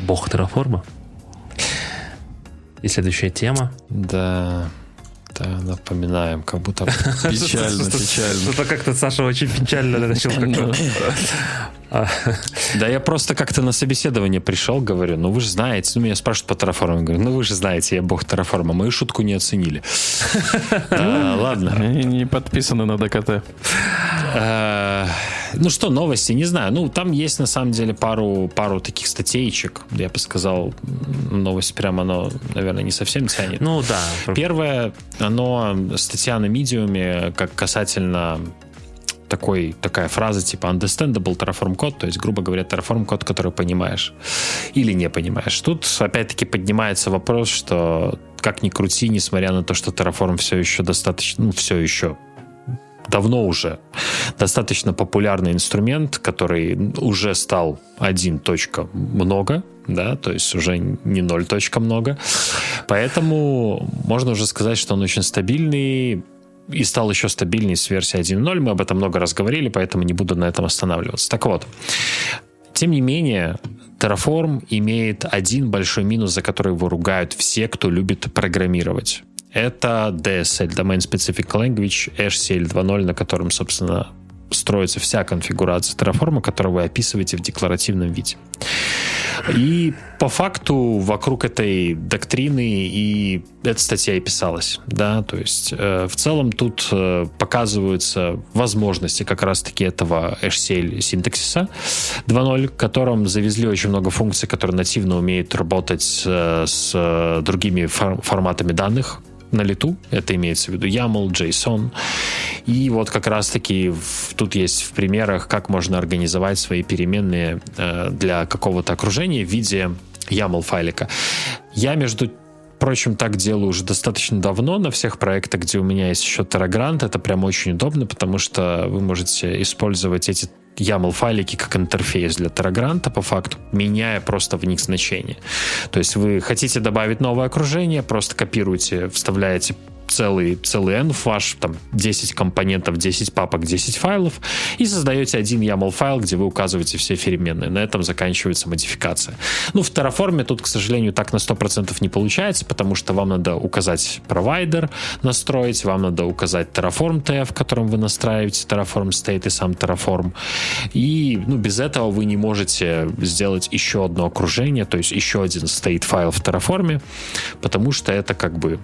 [SPEAKER 1] бог терраформа. И следующая тема.
[SPEAKER 2] Да. Да, напоминаем, как будто...
[SPEAKER 3] Печально, печально.
[SPEAKER 1] Это как-то Саша очень печально начал.
[SPEAKER 2] Да я просто как-то на собеседование пришел, говорю, ну вы же знаете, ну меня спрашивают по терраформу, говорю, ну вы же знаете, я бог терраформа, мою шутку не оценили.
[SPEAKER 3] Ладно. Не подписаны на ДКТ.
[SPEAKER 2] Э, ну что, новости, не знаю. Ну, там есть на самом деле пару, пару таких статейчик. Я бы сказал, новость прямо, оно, наверное, не совсем тянет.
[SPEAKER 1] Ну да.
[SPEAKER 2] Первое, оно статья на медиуме, как касательно такой, такая фраза типа understandable Terraform код, то есть, грубо говоря, Terraform код, который понимаешь или не понимаешь. Тут опять-таки поднимается вопрос, что как ни крути, несмотря на то, что Terraform все еще достаточно, ну, все еще давно уже достаточно популярный инструмент, который уже стал один точка много, да, то есть уже не ноль точка много. Поэтому можно уже сказать, что он очень стабильный, и стал еще стабильнее с версии 1.0. Мы об этом много раз говорили, поэтому не буду на этом останавливаться. Так вот, тем не менее, Terraform имеет один большой минус, за который его ругают все, кто любит программировать. Это DSL, Domain Specific Language, HCL 2.0, на котором, собственно, строится вся конфигурация Terraform, которую вы описываете в декларативном виде. И по факту вокруг этой доктрины и эта статья и писалась. Да? То есть э, в целом тут э, показываются возможности как раз-таки этого HCL синтаксиса 2.0, в котором завезли очень много функций, которые нативно умеют работать э, с другими фор- форматами данных, на лету. Это имеется в виду YAML, JSON. И вот как раз-таки в, тут есть в примерах, как можно организовать свои переменные э, для какого-то окружения в виде YAML файлика. Я, между прочим, так делаю уже достаточно давно на всех проектах, где у меня есть еще Terragrant. Это прям очень удобно, потому что вы можете использовать эти YAML-файлики как интерфейс для Terragrant, по факту, меняя просто в них значение. То есть вы хотите добавить новое окружение, просто копируете, вставляете целый, целый ваш, там 10 компонентов, 10 папок, 10 файлов, и создаете один YAML файл, где вы указываете все переменные. На этом заканчивается модификация. Ну, в Terraform тут, к сожалению, так на 100% не получается, потому что вам надо указать провайдер, настроить, вам надо указать Terraform TF, в котором вы настраиваете Terraform State и сам Terraform. И ну, без этого вы не можете сделать еще одно окружение, то есть еще один state файл в Terraform, потому что это как бы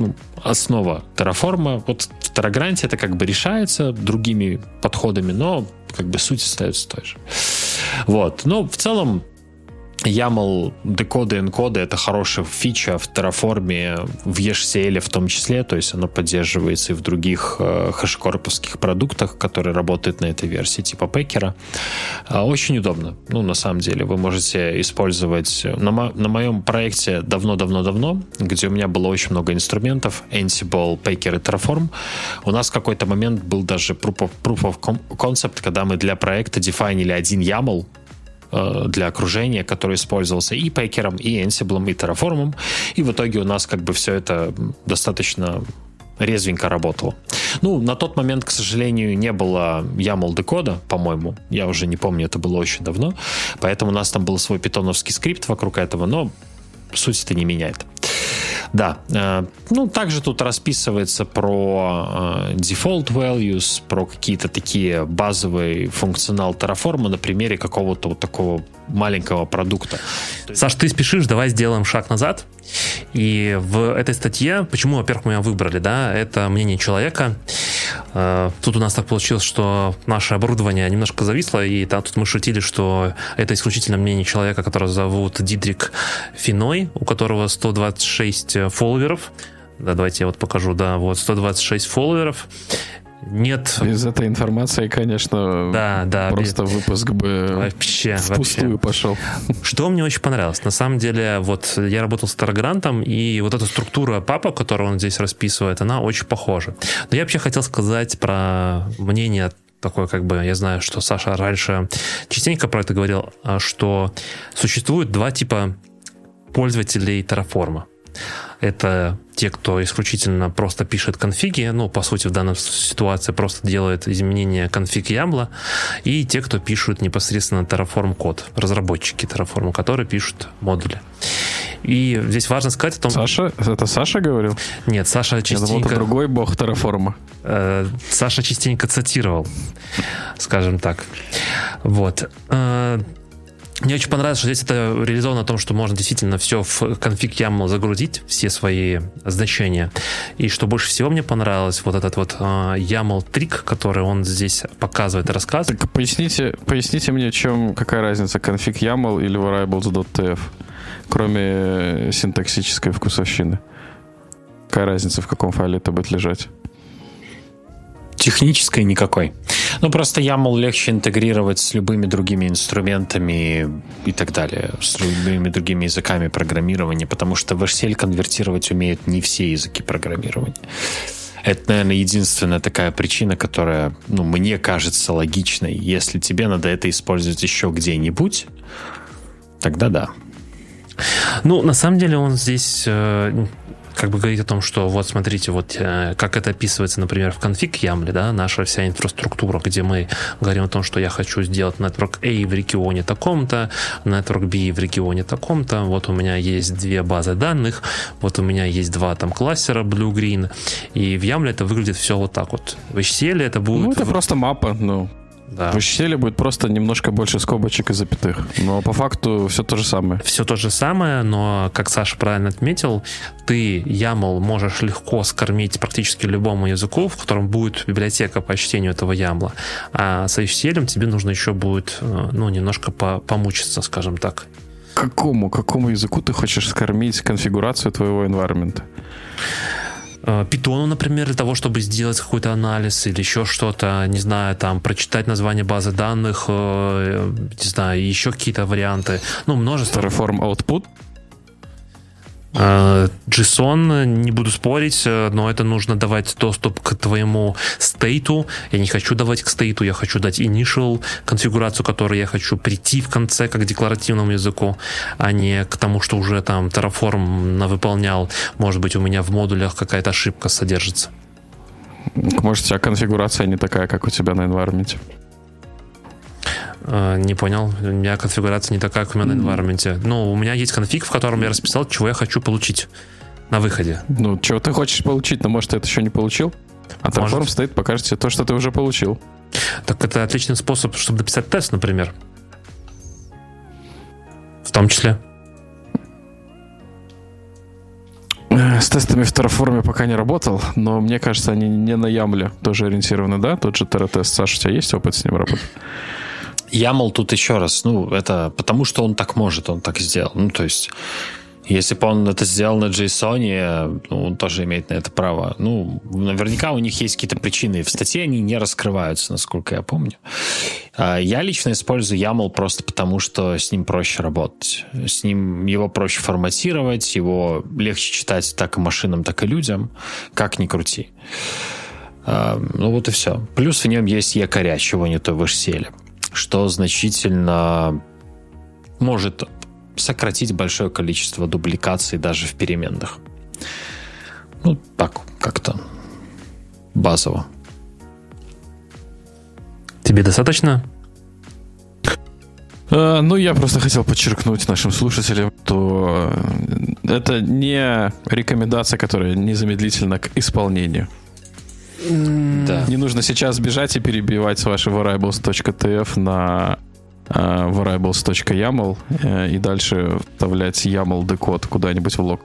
[SPEAKER 2] ну, основа Terraform. Вот в Terragranте это как бы решается другими подходами, но как бы суть остается той же. Вот. Но в целом YAML декоды, энкоды — это хорошая фича в Terraform, в EHCL в том числе, то есть оно поддерживается и в других э, хэшкорповских продуктах, которые работают на этой версии, типа Packer. Э, очень удобно, ну, на самом деле. Вы можете использовать... На, мо- на моем проекте давно-давно-давно, где у меня было очень много инструментов, Ansible, Packer и Terraform, у нас в какой-то момент был даже proof of, proof of concept, когда мы для проекта дефайнили один YAML, Э, для окружения, который использовался и Пекером, и Ansible, и Terraform. И в итоге у нас как бы все это достаточно резвенько работало. Ну, на тот момент, к сожалению, не было YAML декода, по-моему. Я уже не помню, это было очень давно. Поэтому у нас там был свой питоновский скрипт вокруг этого, но суть это не меняет. Да. Э, ну, также тут расписывается про э, default values, про какие-то такие базовые функционал Terraform на примере какого-то вот такого маленького продукта.
[SPEAKER 1] Саш, ты спешишь, давай сделаем шаг назад. И в этой статье, почему, во-первых, мы ее выбрали, да, это мнение человека. Э, тут у нас так получилось, что наше оборудование немножко зависло, и там тут мы шутили, что это исключительно мнение человека, которого зовут Дидрик Финой, у которого 126 фолловеров. Да, давайте я вот покажу, да, вот 126 фолловеров. Нет.
[SPEAKER 3] Из этой информации, конечно,
[SPEAKER 1] да, да,
[SPEAKER 3] просто без... выпуск бы
[SPEAKER 1] вообще,
[SPEAKER 3] впустую
[SPEAKER 1] вообще.
[SPEAKER 3] пошел.
[SPEAKER 1] Что мне очень понравилось? На самом деле, вот я работал с Таргрантом, и вот эта структура папа, которую он здесь расписывает, она очень похожа. Но я вообще хотел сказать про мнение такое, как бы, я знаю, что Саша раньше частенько про это говорил, а, что существует два типа пользователей Terraform. Это те, кто исключительно просто пишет конфиги, ну, по сути, в данной ситуации просто делает изменения конфиг Ямла, и те, кто пишут непосредственно Terraform код, разработчики Terraform, которые пишут модули. И здесь важно сказать о том...
[SPEAKER 3] Саша? Это Саша говорил?
[SPEAKER 1] Нет, Саша частенько...
[SPEAKER 3] Я думал, это другой бог Terraform.
[SPEAKER 1] Э, Саша частенько цитировал, скажем так. Вот. Э, мне очень понравилось, что здесь это реализовано о том, что можно действительно все в конфиг YAML загрузить, все свои значения. И что больше всего мне понравилось, вот этот вот uh, YAML трик, который он здесь показывает и рассказывает.
[SPEAKER 3] Так поясните, поясните мне, чем, какая разница, конфиг YAML или variables.tf, кроме синтаксической вкусовщины? Какая разница, в каком файле это будет лежать?
[SPEAKER 2] Технической никакой. Ну, просто YAML легче интегрировать с любыми другими инструментами и так далее, с любыми другими языками программирования, потому что в HCL конвертировать умеют не все языки программирования. Это, наверное, единственная такая причина, которая, ну, мне кажется логичной. Если тебе надо это использовать еще где-нибудь, тогда да.
[SPEAKER 1] Ну, на самом деле он здесь э, как бы говорить о том, что вот смотрите, вот э, как это описывается, например, в конфиг Ямле, да, наша вся инфраструктура, где мы говорим о том, что я хочу сделать Network A в регионе таком-то, Network B в регионе таком-то, вот у меня есть две базы данных, вот у меня есть два там кластера Blue-Green, и в Ямле это выглядит все вот так вот. В HCL это будет...
[SPEAKER 3] Ну, это просто мапа, ну, да. В HTML будет просто немножко больше скобочек и запятых. Но по факту все то же самое.
[SPEAKER 1] Все то же самое, но, как Саша правильно отметил, ты YAML можешь легко скормить практически любому языку, в котором будет библиотека по чтению этого YAML. А с HTML тебе нужно еще будет э, ну, немножко помучиться, скажем так.
[SPEAKER 3] Какому, какому языку ты хочешь скормить конфигурацию твоего environment?
[SPEAKER 1] Питону, э, например, для того, чтобы сделать какой-то анализ или еще что-то, не знаю, там, прочитать название базы данных, э, не знаю, еще какие-то варианты. Ну, множество.
[SPEAKER 3] Terraform Output?
[SPEAKER 1] JSON, э, не буду спорить, э, но это нужно давать доступ к твоему стейту. Я не хочу давать к стейту, я хочу дать initial конфигурацию, которую я хочу прийти в конце как декларативному языку, а не к тому, что уже там Terraform выполнял. Может быть, у меня в модулях какая-то ошибка содержится.
[SPEAKER 3] Может, у тебя конфигурация не такая, как у тебя на environment.
[SPEAKER 1] Э, не понял. У меня конфигурация не такая, как у меня на environment. Ну, у меня есть конфиг, в котором я расписал, чего я хочу получить на выходе.
[SPEAKER 3] Ну, чего ты хочешь получить, но может ты это еще не получил? А Terraform стоит, покажет тебе то, что ты уже получил.
[SPEAKER 1] Так это отличный способ, чтобы написать тест, например. В том числе.
[SPEAKER 3] Э, с тестами в Terraform пока не работал, но мне кажется, они не на Ямле тоже ориентированы, да? Тот же Terra-тест. Саша, у тебя есть опыт с ним работать?
[SPEAKER 2] YAML тут еще раз, ну, это потому что он так может, он так сделал. Ну, то есть, если бы он это сделал на JSON, ну, он тоже имеет на это право. Ну, наверняка у них есть какие-то причины. В статье они не раскрываются, насколько я помню. А я лично использую YAML просто потому, что с ним проще работать. С ним его проще форматировать, его легче читать так и машинам, так и людям, как ни крути. А, ну вот и все. Плюс в нем есть якоря, чего не то в HCL что значительно может сократить большое количество дубликаций даже в переменных. Ну, так, как-то базово.
[SPEAKER 1] Тебе достаточно?
[SPEAKER 3] Э, ну, я просто хотел подчеркнуть нашим слушателям, что э, это не рекомендация, которая незамедлительно к исполнению. Да. Не нужно сейчас бежать и перебивать с вашей variables.tf на uh, variables.yaml uh, и дальше вставлять YAML декод куда-нибудь в лог.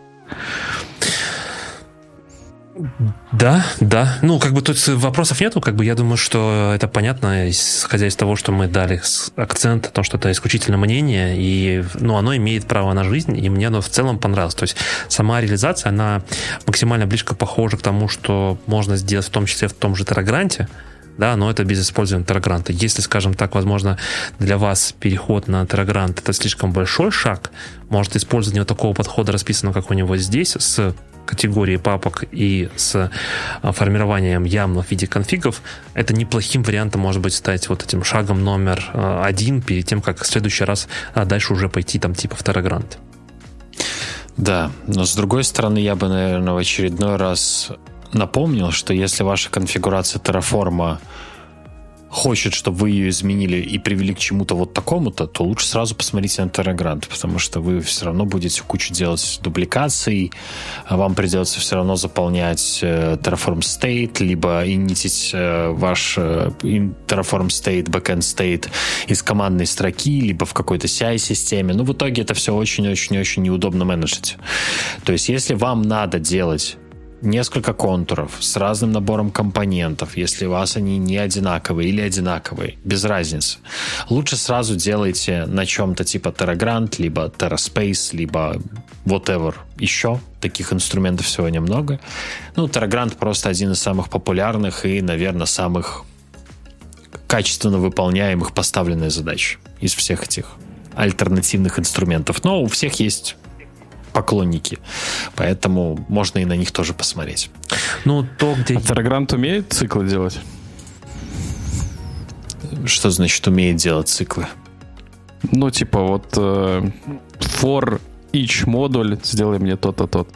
[SPEAKER 1] Да, да. Ну, как бы тут вопросов нету, как бы я думаю, что это понятно, исходя из того, что мы дали акцент, о том, что это исключительно мнение, и, ну, оно имеет право на жизнь, и мне оно в целом понравилось. То есть сама реализация, она максимально близко похожа к тому, что можно сделать в том числе в том же Террагранте, да, но это без использования Террагранта. Если, скажем так, возможно, для вас переход на Террагрант это слишком большой шаг, может использование вот такого подхода, расписанного, как у него здесь, с категории папок и с а, формированием ямла в виде конфигов, это неплохим вариантом может быть стать вот этим шагом номер а, один перед тем, как в следующий раз а, дальше уже пойти там типа второй грант.
[SPEAKER 2] Да, но с другой стороны, я бы, наверное, в очередной раз напомнил, что если ваша конфигурация Terraform хочет, чтобы вы ее изменили и привели к чему-то вот такому-то, то лучше сразу посмотрите на Terragrant, потому что вы все равно будете кучу делать дубликаций, а вам придется все равно заполнять э, Terraform State, либо инитить э, ваш э, Terraform State, Backend State из командной строки, либо в какой-то CI-системе. Ну, в итоге это все очень-очень-очень неудобно менеджить. То есть, если вам надо делать несколько контуров с разным набором компонентов, если у вас они не одинаковые или одинаковые, без разницы. Лучше сразу делайте на чем-то типа TerraGrant, либо TerraSpace, либо whatever еще. Таких инструментов сегодня много. Ну, TerraGrant просто один из самых популярных и, наверное, самых качественно выполняемых поставленных задач из всех этих альтернативных инструментов. Но у всех есть поклонники. Поэтому можно и на них тоже посмотреть.
[SPEAKER 3] Ну, то, где... А Террагрант умеет циклы делать?
[SPEAKER 2] Что значит умеет делать циклы?
[SPEAKER 3] Ну, типа вот э, for each модуль сделай мне то-то, тот.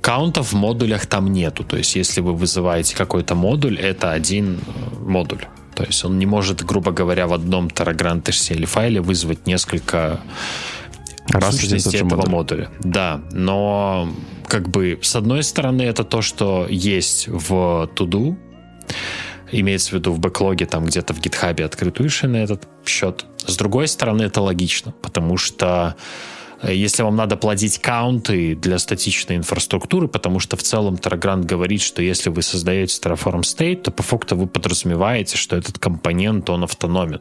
[SPEAKER 2] Каунтов в модулях там нету. То есть, если вы вызываете какой-то модуль, это один э, модуль. То есть он не может, грубо говоря, в одном Terragrant HCL файле вызвать несколько Раз сущности этого модуль. модуля. Да, но как бы с одной стороны это то, что есть в Туду, имеется в виду в бэклоге, там где-то в гитхабе открытую иши на этот счет. С другой стороны это логично, потому что э, если вам надо плодить каунты для статичной инфраструктуры, потому что в целом Terragrant говорит, что если вы создаете Terraform State, то по факту вы подразумеваете, что этот компонент, он автономен.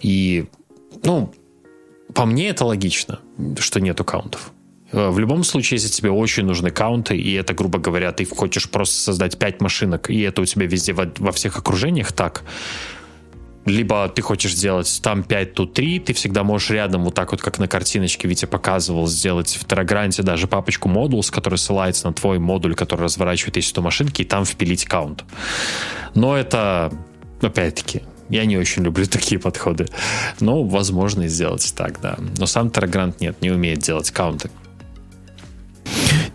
[SPEAKER 2] И, ну, по мне это логично, что нету каунтов. Э, в любом случае, если тебе очень нужны каунты, и это, грубо говоря, ты хочешь просто создать 5 машинок, и это у тебя везде во, во всех окружениях так, либо ты хочешь сделать там 5, тут 3, ты всегда можешь рядом, вот так вот, как на картиночке Витя показывал, сделать в Террагранте даже папочку модулс, который ссылается на твой модуль, который разворачивает эти 100 машинки, и там впилить каунт. Но это, опять-таки, я не очень люблю такие подходы. Но возможно сделать так, да. Но сам Terragrant нет, не умеет делать каунты.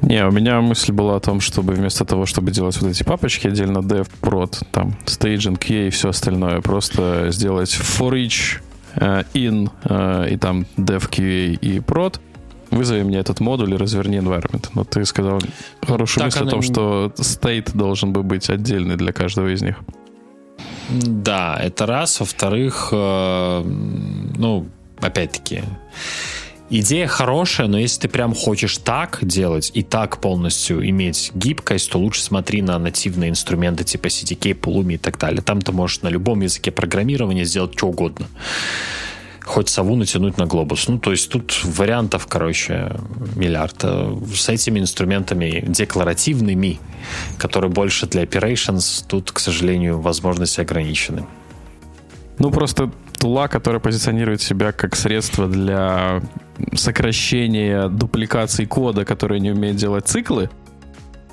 [SPEAKER 3] Не, у меня мысль была о том, чтобы вместо того, чтобы делать вот эти папочки отдельно dev, prod, там, staging, QA и все остальное, просто сделать for each uh, in uh, и там dev, QA и prod, вызови мне этот модуль и разверни environment. Но ты сказал хорошую так мысль о том, не... что state должен бы быть отдельный для каждого из них.
[SPEAKER 2] Да, это раз. Во-вторых, э, ну, опять-таки, идея хорошая, но если ты прям хочешь так делать и так полностью иметь гибкость, то лучше смотри на нативные инструменты типа CDK, Pulumi и так далее. Там ты можешь на любом языке программирования сделать что угодно хоть сову натянуть на глобус. Ну, то есть тут вариантов, короче, миллиард. Э, с этими инструментами декларативными, которые больше для operations, тут, к сожалению, возможности ограничены.
[SPEAKER 3] Ну, просто тула, которая позиционирует себя как средство для сокращения дупликации кода, который не умеет делать циклы,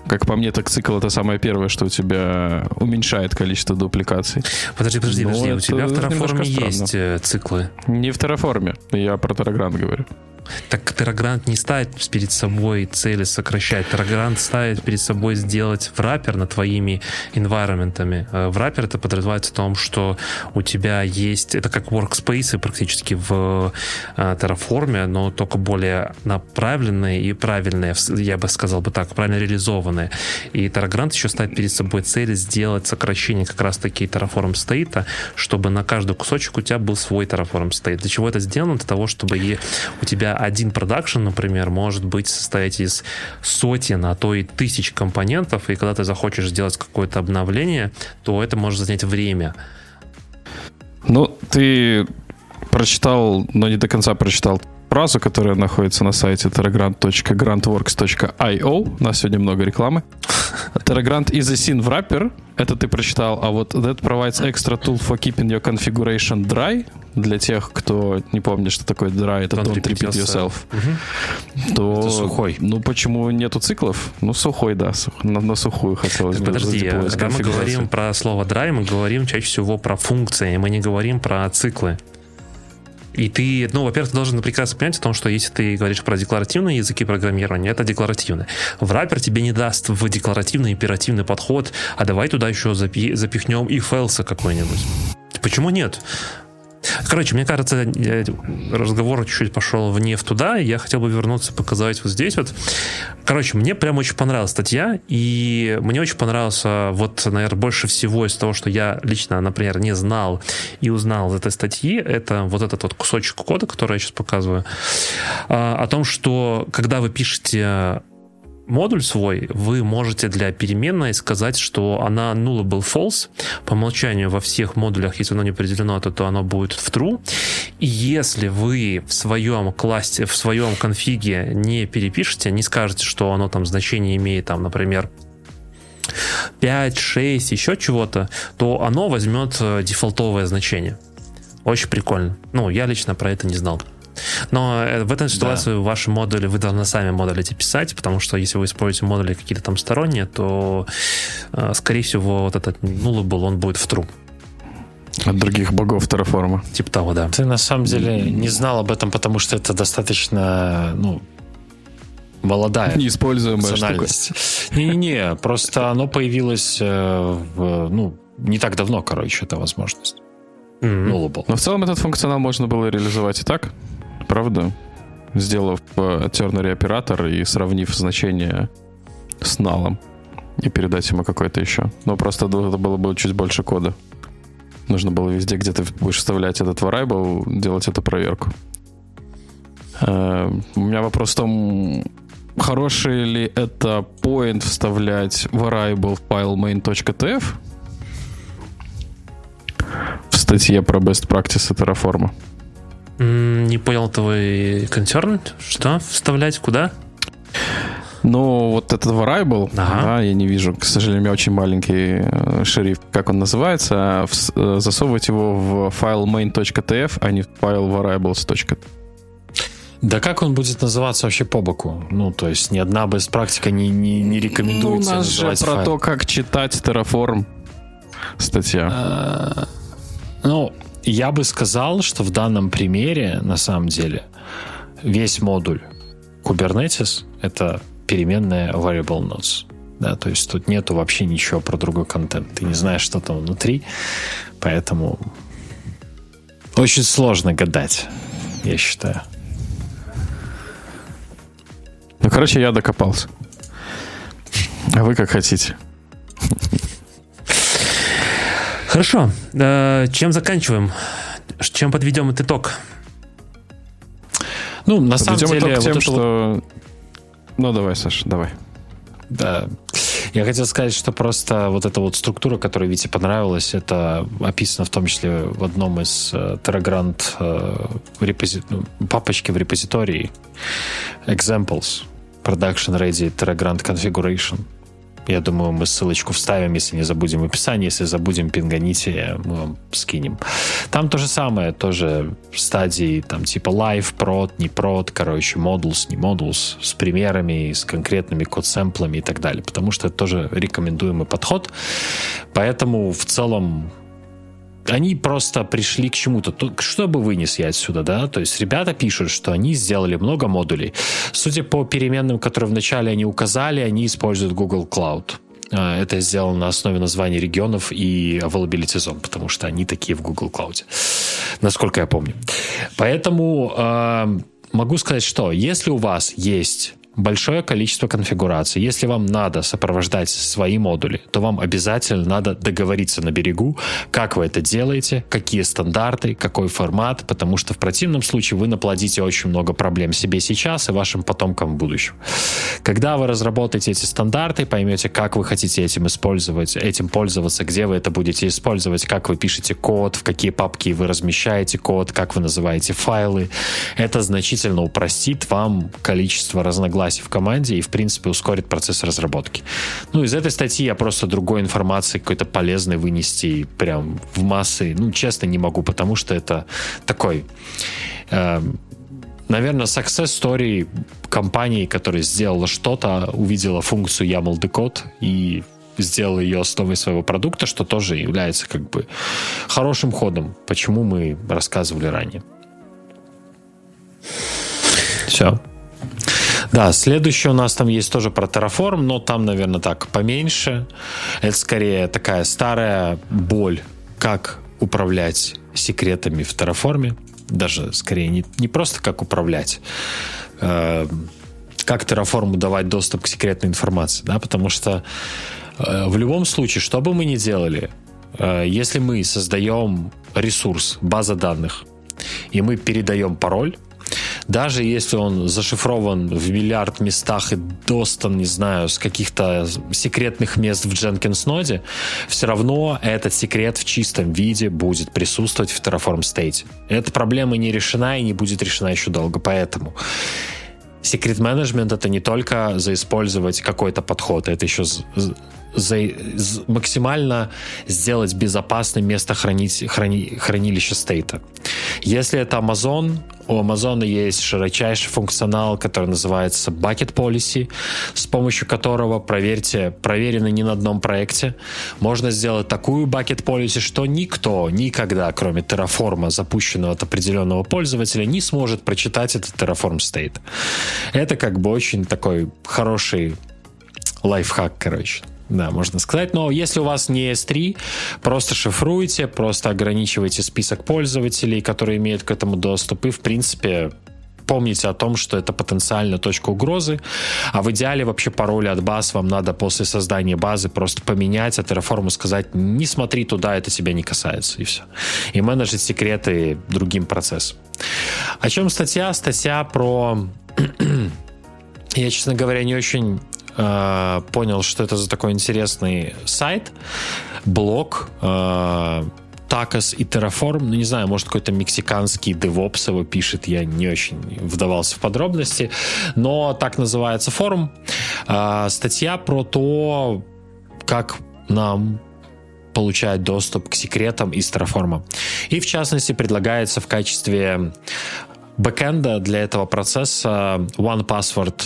[SPEAKER 3] как по мне, так цикл это самое первое, что у тебя уменьшает количество дупликаций.
[SPEAKER 1] Подожди, подожди, подожди. У тебя в Terraform есть э, циклы?
[SPEAKER 3] Не в Terraform. Я про Terragrant говорю.
[SPEAKER 1] Так Террагрант не ставит перед собой цели сокращать. Террагрант ставит перед собой сделать враппер над твоими environmentами. Э, враппер это подразумевается в том, что у тебя есть, это как workspace практически в э, Terraform, но только более направленные и правильные, я бы сказал бы так, правильно реализованные. И Terragranт еще ставит перед собой цель сделать сокращение как раз таки Terraform State, чтобы на каждый кусочек у тебя был свой Terraform State. Для чего это сделано? Для того, чтобы у тебя один продакшн, например, может быть состоять из сотен, а то и тысяч компонентов, и когда ты захочешь сделать какое-то обновление, то это может занять время.
[SPEAKER 3] Ну, ты прочитал, но не до конца прочитал фразу, которая находится на сайте telegrant.grantworks.io. У нас сегодня много рекламы. Telegrant is a scene wrapper. Это ты прочитал. А вот that provides extra tool for keeping your configuration dry. Для тех, кто не помнит, что такое dry, это don't, don't repeat yourself. Угу. То, это сухой. Ну, почему нету циклов? Ну, сухой, да. Сух, на, на сухую хотелось бы.
[SPEAKER 1] Подожди, когда мы говорим про слово dry, мы говорим чаще всего про функции, мы не говорим про циклы. И ты, ну, во-первых, ты должен прекрасно понять о том, что если ты говоришь про декларативные языки программирования, это декларативно. Враппер тебе не даст в декларативный императивный подход, а давай туда еще запи- запихнем и фэлса какой-нибудь. Почему нет? Короче, мне кажется, разговор чуть-чуть пошел в туда, и я хотел бы вернуться, показать вот здесь вот. Короче, мне прям очень понравилась статья, и мне очень понравился вот, наверное, больше всего из того, что я лично, например, не знал и узнал из этой статьи, это вот этот вот кусочек кода, который я сейчас показываю, а, о том, что когда вы пишете модуль свой, вы можете для переменной сказать, что она nullable false. По умолчанию во всех модулях, если оно не определено, то, то оно будет в true. И если вы в своем классе, в своем конфиге не перепишете, не скажете, что оно там значение имеет, там, например, 5, 6, еще чего-то, то оно возьмет э, дефолтовое значение. Очень прикольно. Ну, я лично про это не знал. Но э, в этой ситуации да. ваши модули, вы должны сами модули эти писать, потому что если вы используете модули какие-то там сторонние, то, э, скорее всего, вот этот nullable, он будет в true.
[SPEAKER 3] От других богов Terraform.
[SPEAKER 1] Типа того, да.
[SPEAKER 2] Ты на самом деле не знал об этом, потому что это достаточно, ну, молодая
[SPEAKER 3] Неиспользуемая штука.
[SPEAKER 2] Не-не-не, просто оно появилось, э, в, ну, не так давно, короче, эта возможность.
[SPEAKER 3] Mm-hmm. Nullable. Но в целом этот функционал можно было реализовать и так правда? Сделав тернери оператор и сравнив значение с налом и передать ему какой-то еще. Но просто это было бы чуть больше кода. Нужно было везде, где ты будешь вставлять этот variable, делать эту проверку. Э, у меня вопрос в том, хороший ли это point вставлять variable в file main.tf в статье про best practice Terraform?
[SPEAKER 1] Не понял твой концерн. Что? Вставлять куда?
[SPEAKER 3] Ну, вот этот variable, ага. да, я не вижу, к сожалению, у меня очень маленький э, шрифт, как он называется, а э, засовывать его в файл main.tf, а не в файл variables.tf.
[SPEAKER 2] Да как он будет называться вообще по боку? Ну, то есть ни одна без практика не, не, не рекомендуется
[SPEAKER 3] ну, у нас же про файл. то, как читать Terraform статья. А,
[SPEAKER 2] ну, я бы сказал, что в данном примере, на самом деле, весь модуль Kubernetes — это переменная variable nodes. Да, то есть тут нету вообще ничего про другой контент. Ты не знаешь, что там внутри, поэтому очень сложно гадать, я считаю.
[SPEAKER 3] Ну, короче, я докопался. А вы как хотите.
[SPEAKER 1] Хорошо. Э, чем заканчиваем? Чем подведем этот итог?
[SPEAKER 2] Ну, на самом деле...
[SPEAKER 3] итог тем, вот что... Ну, давай, Саш, давай.
[SPEAKER 2] Да. Я хотел сказать, что просто вот эта вот структура, которая Вите понравилась, это описано в том числе в одном из э, Terragrant э, репози... Ну, папочки в репозитории Examples Production Ready Terragrant Configuration. Я думаю, мы ссылочку вставим, если не забудем в описании. Если забудем, пинганите, мы вам скинем. Там то же самое, тоже стадии там типа live, prod, не prod, короче, modules, не modules, с примерами, с конкретными код-сэмплами и так далее. Потому что это тоже рекомендуемый подход. Поэтому в целом они просто пришли к чему-то. Что бы вынес я отсюда, да? То есть ребята пишут, что они сделали много модулей. Судя по переменным, которые вначале они указали, они используют Google Cloud. А, это сделано на основе названий регионов и availability zone, потому что они такие в Google Cloud, насколько я помню. Поэтому э, могу сказать, что если у вас есть большое количество конфигураций. Если вам надо сопровождать свои модули, то вам обязательно надо договориться на берегу, как вы это делаете, какие стандарты, какой формат, потому что в противном случае вы наплодите очень много проблем себе сейчас и вашим потомкам в будущем. Когда вы разработаете эти стандарты, поймете, как вы хотите этим использовать, этим пользоваться, где вы это будете использовать, как вы пишете код, в какие папки вы размещаете код, как вы называете файлы, это значительно упростит вам количество разногласий классе в команде и, в принципе, ускорит процесс разработки. Ну, из этой статьи я просто другой информации какой-то полезной вынести прям в массы, ну, честно, не могу, потому что это такой... Э, наверное, success story компании, которая сделала что-то, увидела функцию YAML decode и сделала ее основой своего продукта, что тоже является как бы хорошим ходом, почему мы рассказывали ранее. Все. Да, следующий у нас там есть тоже про Terraform, но там, наверное, так поменьше. Это скорее такая старая боль, как управлять секретами в Terraform. Даже скорее не, не просто как управлять, э, как Terraform давать доступ к секретной информации, да, потому что э, в любом случае, что бы мы ни делали, э, если мы создаем ресурс, база данных, и мы передаем пароль, даже если он зашифрован в миллиард местах и достан, не знаю, с каких-то секретных мест в Jenkins ноде, все равно этот секрет в чистом виде будет присутствовать в Terraform State. Эта проблема не решена и не будет решена еще долго, поэтому секрет менеджмент это не только заиспользовать какой-то подход, это еще за, максимально сделать безопасным место хранить, храни, хранилища стейта. Если это Amazon, у Amazon есть широчайший функционал, который называется Bucket Policy, с помощью которого, проверьте, проверено не на одном проекте, можно сделать такую Bucket Policy, что никто никогда, кроме Terraform, запущенного от определенного пользователя, не сможет прочитать этот Terraform State. Это как бы очень такой хороший лайфхак, короче. Да, можно сказать. Но если у вас не S3, просто шифруйте, просто ограничивайте список пользователей, которые имеют к этому доступ. И, в принципе, помните о том, что это потенциально точка угрозы, а в идеале вообще пароли от баз вам надо после создания базы просто поменять, а Terraform сказать, не смотри туда, это тебя не касается, и все. И менеджить секреты другим процессом. О чем статья? Статья про... Я, честно говоря, не очень э, понял, что это за такой интересный сайт, блог, э, Такос и Terraform, ну не знаю, может какой-то мексиканский DevOps его пишет, я не очень вдавался в подробности, но так называется форум. Э, статья про то, как нам получать доступ к секретам из Terraform. И в частности предлагается в качестве бэкэнда для этого процесса One Password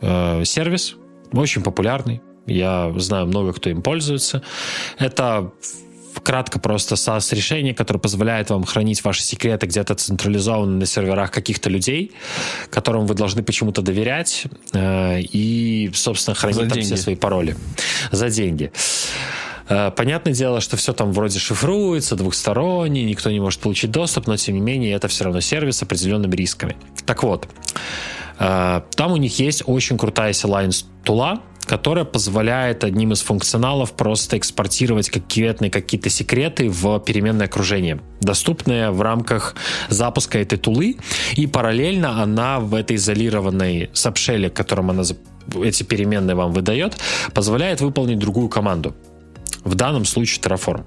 [SPEAKER 2] э, сервис, очень популярный. Я знаю много, кто им пользуется. Это кратко просто SaaS решение, которое позволяет вам хранить ваши секреты где-то централизованно на серверах каких-то людей, которым вы должны почему-то доверять э, и, собственно, хранить За там деньги. все свои пароли за деньги. Э, понятное дело, что все там вроде шифруется, двухсторонний, никто не может получить доступ, но тем не менее это все равно сервис с определенными рисками. Так вот, там у них есть очень крутая CLine тула, которая позволяет одним из функционалов просто экспортировать какие-то какие секреты в переменное окружение, доступное в рамках запуска этой тулы, и параллельно она в этой изолированной сабшеле, которым она эти переменные вам выдает, позволяет выполнить другую команду. В данном случае Terraform.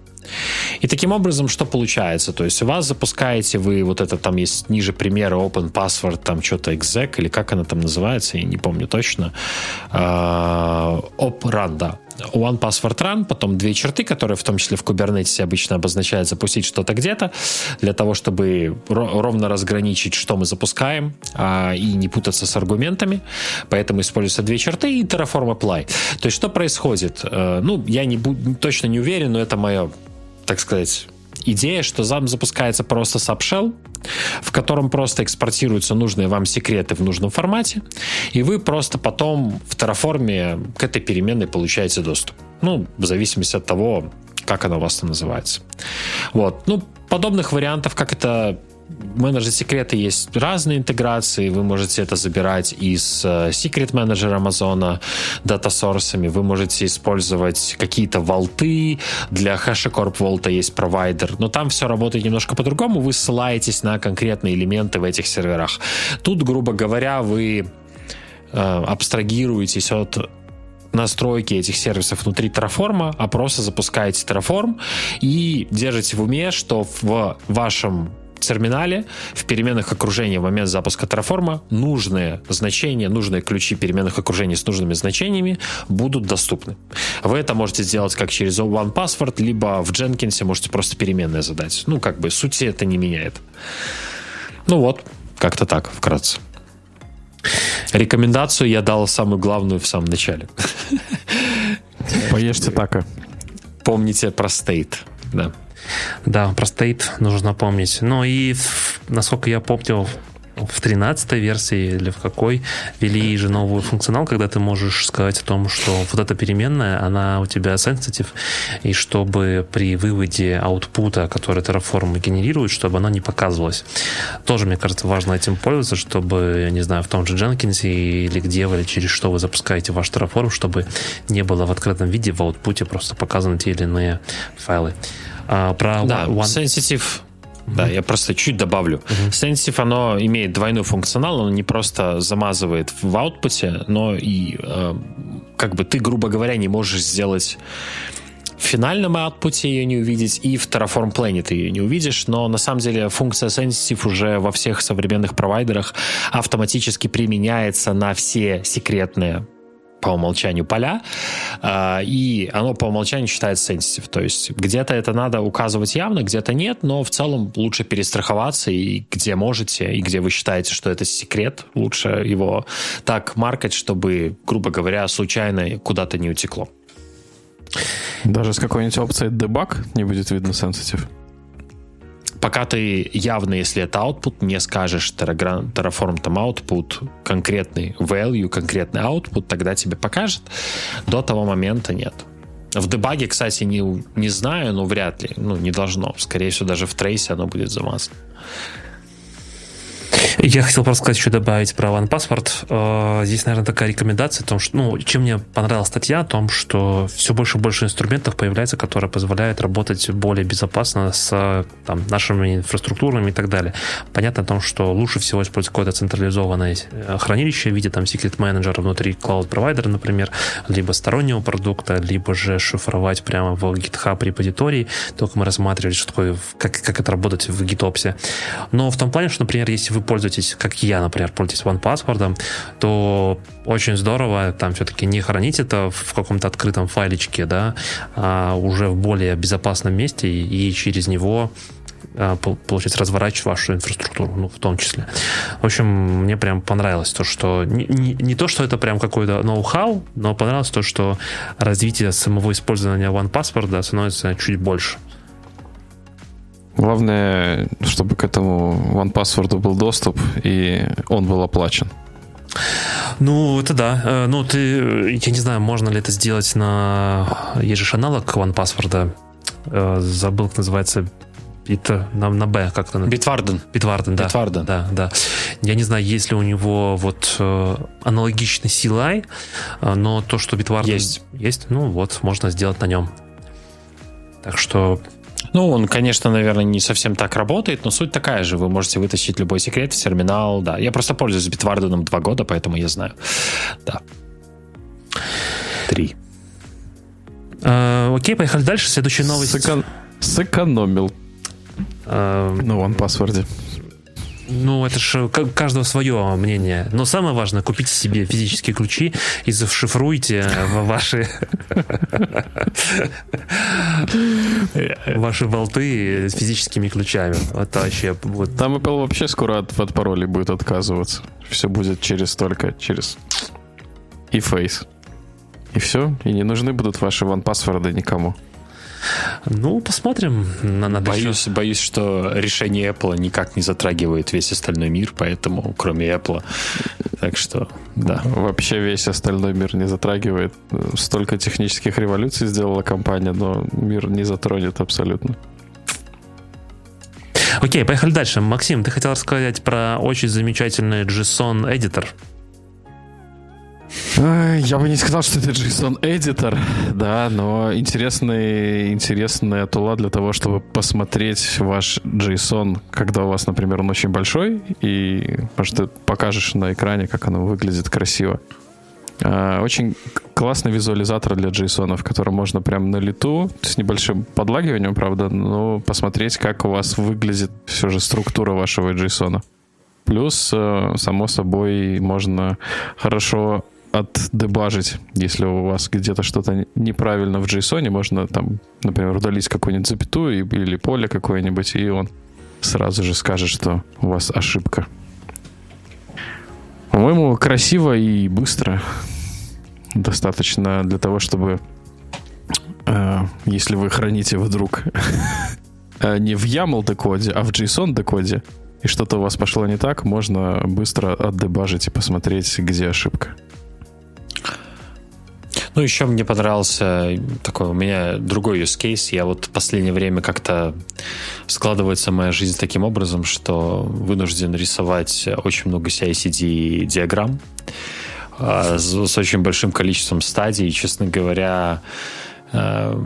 [SPEAKER 2] И таким образом, что получается? То есть у вас запускаете вы, вот это там есть ниже примера Open Password, там что-то exec, или как она там называется, я не помню точно. Op да. One Password Run, потом две черты, которые в том числе в Kubernetes обычно обозначают запустить что-то где-то, для того, чтобы ровно разграничить, что мы запускаем, а, и не путаться с аргументами. Поэтому используются две черты и Terraform Apply. То есть что происходит? Э, ну, я не, точно не уверен, но это мое так сказать, идея, что зам запускается просто subshell, в котором просто экспортируются нужные вам секреты в нужном формате, и вы просто потом в Terraform к этой переменной получаете доступ. Ну, в зависимости от того, как она у вас там называется. Вот. Ну, подобных вариантов, как это менеджер секрета есть разные интеграции. Вы можете это забирать из э, Secret Manager Amazon дата-сорсами. Вы можете использовать какие-то волты. Для HashiCorp Vault есть провайдер. Но там все работает немножко по-другому. Вы ссылаетесь на конкретные элементы в этих серверах. Тут, грубо говоря, вы э, абстрагируетесь от настройки этих сервисов внутри Terraform, а просто запускаете Terraform и держите в уме, что в вашем терминале в переменных окружения в момент запуска Terraform нужные значения, нужные ключи переменных окружений с нужными значениями будут доступны. Вы это можете сделать как через OnePassword, либо в Jenkins можете просто переменные задать. Ну, как бы сути это не меняет. Ну вот, как-то так, вкратце. Рекомендацию я дал самую главную в самом начале.
[SPEAKER 3] Поешьте така.
[SPEAKER 2] Помните про стейт. Да.
[SPEAKER 1] Да, про стейт нужно помнить. Ну и, насколько я помню, в 13 версии или в какой ввели же новую функционал, когда ты можешь сказать о том, что вот эта переменная, она у тебя sensitive, и чтобы при выводе аутпута, который Terraform генерирует, чтобы она не показывалась. Тоже, мне кажется, важно этим пользоваться, чтобы, не знаю, в том же Jenkins или где вы, или через что вы запускаете ваш Terraform, чтобы не было в открытом виде в аутпуте просто показаны те или иные файлы.
[SPEAKER 2] А, про да, One... Sensitive да, я просто чуть добавлю. Uh-huh. Sensitive, оно имеет двойной функционал, оно не просто замазывает в аутпуте, но и э, как бы ты, грубо говоря, не можешь сделать в финальном аутпуте ее не увидеть, и в Terraform Planet ты ее не увидишь, но на самом деле функция Sensitive уже во всех современных провайдерах автоматически применяется на все секретные по умолчанию поля, а, и оно по умолчанию считается sensitive. То есть где-то это надо указывать явно, где-то нет, но в целом лучше перестраховаться, и где можете, и где вы считаете, что это секрет, лучше его так маркать, чтобы, грубо говоря, случайно куда-то не утекло.
[SPEAKER 3] Даже с какой-нибудь опцией debug не будет видно sensitive?
[SPEAKER 2] Пока ты явно, если это output, не скажешь Terraform там output, конкретный value, конкретный output, тогда тебе покажет. До того момента нет. В дебаге, кстати, не, не знаю, но вряд ли. Ну, не должно. Скорее всего, даже в трейсе оно будет замазано.
[SPEAKER 1] Я хотел просто сказать, еще добавить про OnePassword. Э, здесь, наверное, такая рекомендация о том, что, ну, чем мне понравилась статья, о том, что все больше и больше инструментов появляется, которые позволяют работать более безопасно с там, нашими инфраструктурами и так далее. Понятно о том, что лучше всего использовать какое-то централизованное э, хранилище в виде там secret менеджера внутри cloud провайдера, например, либо стороннего продукта, либо же шифровать прямо в GitHub репозитории. Только мы рассматривали, что такое, как, как это работать в GitOps. Но в том плане, что, например, если вы пользуетесь пользуетесь, как я, например, пользуетесь OnePassword, то очень здорово там все-таки не хранить это в каком-то открытом файличке, да, а уже в более безопасном месте и через него а, получается, разворачивать вашу инфраструктуру, ну, в том числе. В общем, мне прям понравилось то, что не, не, не то, что это прям какой-то ноу-хау, но понравилось то, что развитие самого использования OnePassword становится чуть больше.
[SPEAKER 3] Главное, чтобы к этому OnePassword был доступ, и он был оплачен.
[SPEAKER 1] Ну, это да. Э, ну, ты, я не знаю, можно ли это сделать на... Есть же аналог OnePassword. Э, забыл, как называется Бит, на, на Б как-то.
[SPEAKER 2] Битварден.
[SPEAKER 1] Битварден, да.
[SPEAKER 2] Битварден.
[SPEAKER 1] Да, да. Я не знаю, есть ли у него вот э, аналогичный CLI, но то, что Битварден...
[SPEAKER 2] Есть.
[SPEAKER 1] Есть, ну вот, можно сделать на нем. Так что
[SPEAKER 2] ну, он, конечно, наверное, не совсем так работает, но суть такая же. Вы можете вытащить любой секрет в терминал, да. Я просто пользуюсь Bitwarden два года, поэтому я знаю. Да. Три.
[SPEAKER 1] А, окей, поехали дальше. Следующая новость. Сэкон...
[SPEAKER 3] Сэкономил. А... Ну, он паспорте.
[SPEAKER 1] Ну, это же каждого свое мнение. Но самое важное, купите себе физические ключи и зашифруйте ваши ваши болты с физическими ключами. Это вообще... Вот.
[SPEAKER 3] Там Apple вообще скоро от, от паролей будет отказываться. Все будет через только через и Face. И все. И не нужны будут ваши ван-паспорды никому.
[SPEAKER 1] Ну, посмотрим.
[SPEAKER 2] Надо боюсь, еще... боюсь, что решение Apple никак не затрагивает весь остальной мир, поэтому, кроме Apple. Так что, да.
[SPEAKER 3] Вообще весь остальной мир не затрагивает. Столько технических революций сделала компания, но мир не затронет абсолютно.
[SPEAKER 1] Окей, поехали дальше. Максим, ты хотел рассказать про очень замечательный JSON эдитор.
[SPEAKER 3] Я бы не сказал, что это JSON Editor, да, но интересный, интересная тула для того, чтобы посмотреть ваш JSON, когда у вас, например, он очень большой, и, может, ты покажешь на экране, как оно выглядит красиво. А, очень классный визуализатор для JSON, в котором можно прям на лету, с небольшим подлагиванием, правда, но посмотреть, как у вас выглядит все же структура вашего JSON. Плюс, э, само собой, можно хорошо отдебажить, если у вас где-то что-то неправильно в JSON, можно там, например, удалить какую-нибудь запятую или поле какое-нибудь, и он сразу же скажет, что у вас ошибка. По-моему, красиво и быстро. Достаточно для того, чтобы э, если вы храните вдруг э, не в YAML декоде, а в JSON декоде, и что-то у вас пошло не так, можно быстро отдебажить и посмотреть, где ошибка.
[SPEAKER 2] Ну, еще мне понравился такой у меня другой use case. Я вот в последнее время как-то складывается моя жизнь таким образом, что вынужден рисовать очень много CICD диаграмм а, с, очень большим количеством стадий. Честно говоря, э,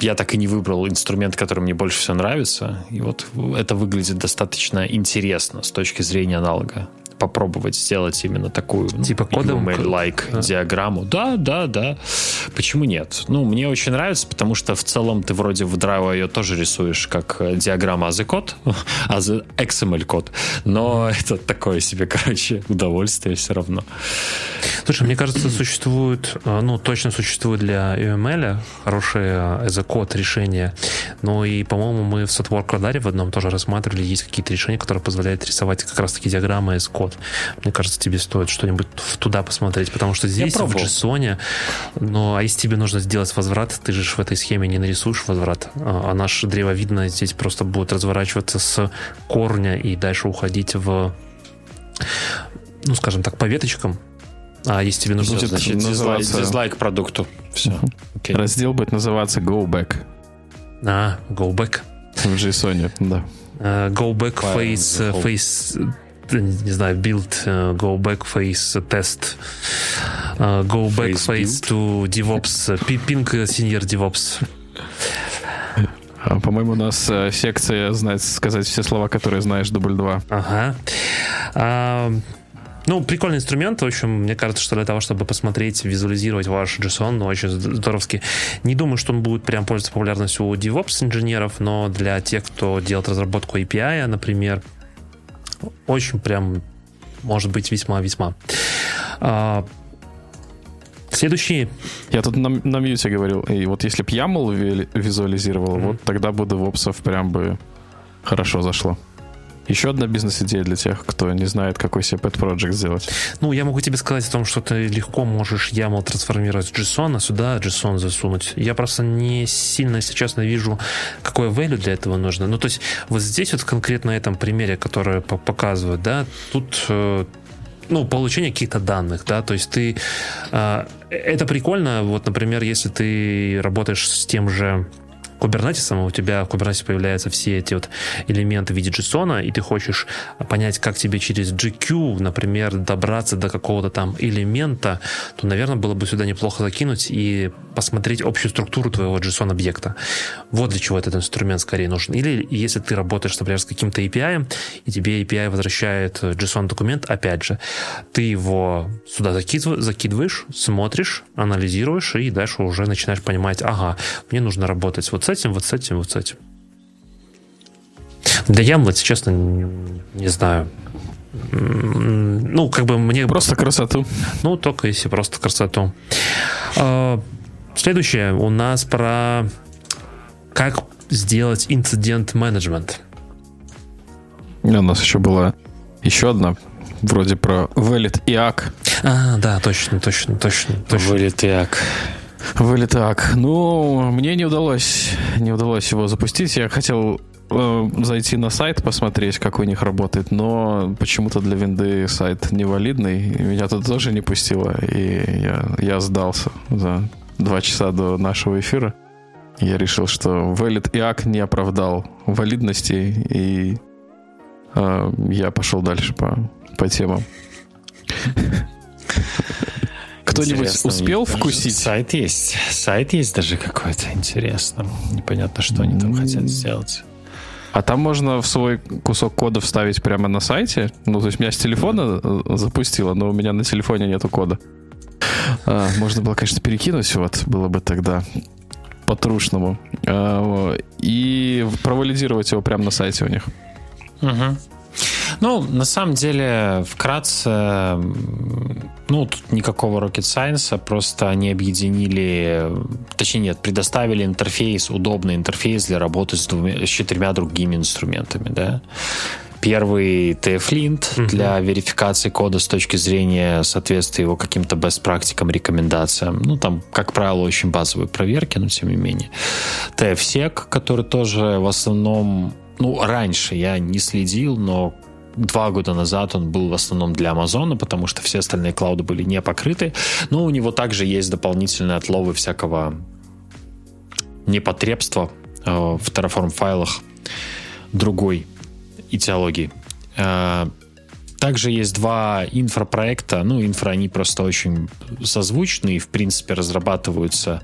[SPEAKER 2] я так и не выбрал инструмент, который мне больше всего нравится. И вот это выглядит достаточно интересно с точки зрения аналога попробовать сделать именно такую
[SPEAKER 1] ну, типа кодом
[SPEAKER 2] like да. диаграмму. Да, да, да. Почему нет? Ну, мне очень нравится, потому что в целом ты вроде в Drive ее тоже рисуешь как э, диаграмма AZ код, AZ XML код, но это такое себе, короче, удовольствие все равно.
[SPEAKER 1] Слушай, мне кажется, существует, э, ну, точно существует для UML хорошее as код решение, но и, по-моему, мы в Softwork радаре в одном тоже рассматривали, есть какие-то решения, которые позволяют рисовать как раз-таки диаграммы as код вот. Мне кажется, тебе стоит что-нибудь туда посмотреть, потому что здесь, в JSON, ну, а если тебе нужно сделать возврат, ты же в этой схеме не нарисуешь возврат, а, а наш древовидно здесь просто будет разворачиваться с корня и дальше уходить в, ну, скажем так, по веточкам, а если тебе нужно...
[SPEAKER 2] Будет значит, называться... дизлайк продукту. Все.
[SPEAKER 3] Okay. Раздел будет называться Go Back.
[SPEAKER 1] А, Go Back.
[SPEAKER 3] В JSON, да.
[SPEAKER 1] Uh, go Back Face, face не знаю, build, uh, go back face test, uh, go back face, face to DevOps, ping senior DevOps.
[SPEAKER 3] А, по-моему, у нас э, секция знать сказать все слова, которые знаешь, дубль 2.
[SPEAKER 1] Ага. А, ну, прикольный инструмент. В общем, мне кажется, что для того, чтобы посмотреть, визуализировать ваш JSON, ну, очень здоровски. Не думаю, что он будет прям пользоваться популярностью у DevOps инженеров, но для тех, кто делает разработку API, например, очень прям, может быть, весьма-весьма. А, следующий.
[SPEAKER 3] Я тут на, на мьюте говорил, и вот если бы YAML визуализировал, mm-hmm. вот тогда бы DevOps прям бы хорошо зашло. Еще одна бизнес-идея для тех, кто не знает, какой себе pet project сделать.
[SPEAKER 1] Ну, я могу тебе сказать о том, что ты легко можешь YAML трансформировать в JSON, а сюда JSON засунуть. Я просто не сильно, если честно, вижу, какое value для этого нужно. Ну, то есть вот здесь вот конкретно на этом примере, который показывают, да, тут э, ну, получение каких-то данных, да, то есть ты... Э, это прикольно, вот, например, если ты работаешь с тем же Kubernetes, у тебя в Kubernetes появляются все эти вот элементы в виде JSON, и ты хочешь понять, как тебе через GQ, например, добраться до какого-то там элемента, то, наверное, было бы сюда неплохо закинуть и посмотреть общую структуру твоего JSON-объекта. Вот для чего этот инструмент скорее нужен. Или если ты работаешь, например, с каким-то API, и тебе API возвращает JSON-документ, опять же, ты его сюда закидываешь, смотришь, анализируешь, и дальше уже начинаешь понимать, ага, мне нужно работать вот с этим, вот с этим, вот с этим. Для Ямла, честно, не знаю. Ну, как бы мне...
[SPEAKER 3] Просто красоту.
[SPEAKER 1] Ну, только если просто красоту. А, следующее у нас про как сделать инцидент менеджмент.
[SPEAKER 3] У нас еще была еще одна вроде про Valid IAC.
[SPEAKER 1] А, да, точно, точно, точно. точно.
[SPEAKER 2] Valid IAC.
[SPEAKER 3] Вылет так. Ну, мне не удалось, не удалось его запустить. Я хотел э, зайти на сайт, посмотреть, как у них работает, но почему-то для винды сайт невалидный. Меня тут тоже не пустило, и я, я сдался за два часа до нашего эфира. Я решил, что Valid IAC не оправдал валидности, и э, я пошел дальше по, по темам. Кто-нибудь успел вкусить?
[SPEAKER 2] Сайт есть. Сайт есть даже какой-то, интересно. Непонятно, что они там хотят сделать.
[SPEAKER 3] А там можно в свой кусок кода вставить прямо на сайте? Ну, то есть меня с телефона э, запустило, но у меня на телефоне нету кода. А, можно было, конечно, перекинуть, вот, было бы тогда по-трушному. А, и провалидировать его прямо на сайте у них.
[SPEAKER 2] Угу. Ну, на самом деле, вкратце, ну, тут никакого rocket science, просто они объединили, точнее нет, предоставили интерфейс, удобный интерфейс для работы с, двумя, с четырьмя другими инструментами, да. Первый TF-Lint uh-huh. для верификации кода с точки зрения соответствия его каким-то best практикам, рекомендациям. Ну, там, как правило, очень базовые проверки, но тем не менее. TF-Sec, который тоже в основном ну, раньше я не следил, но два года назад он был в основном для Амазона, потому что все остальные клауды были не покрыты. Но у него также есть дополнительные отловы всякого непотребства э, в Terraform файлах другой идеологии. Э, также есть два инфропроекта. Ну, инфра, они просто очень созвучны и, в принципе, разрабатываются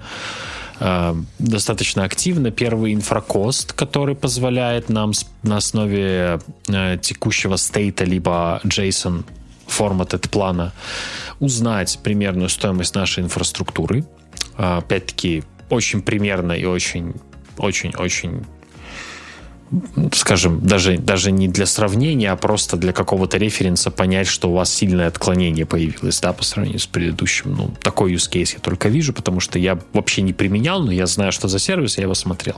[SPEAKER 2] достаточно активно. Первый инфракост, который позволяет нам на основе э, текущего стейта либо JSON formatted плана узнать примерную стоимость нашей инфраструктуры. Э, опять-таки, очень примерно и очень очень-очень скажем, даже, даже не для сравнения, а просто для какого-то референса понять, что у вас сильное отклонение появилось, да, по сравнению с предыдущим. Ну, такой use case я только вижу, потому что я вообще не применял, но я знаю, что за сервис, я его смотрел.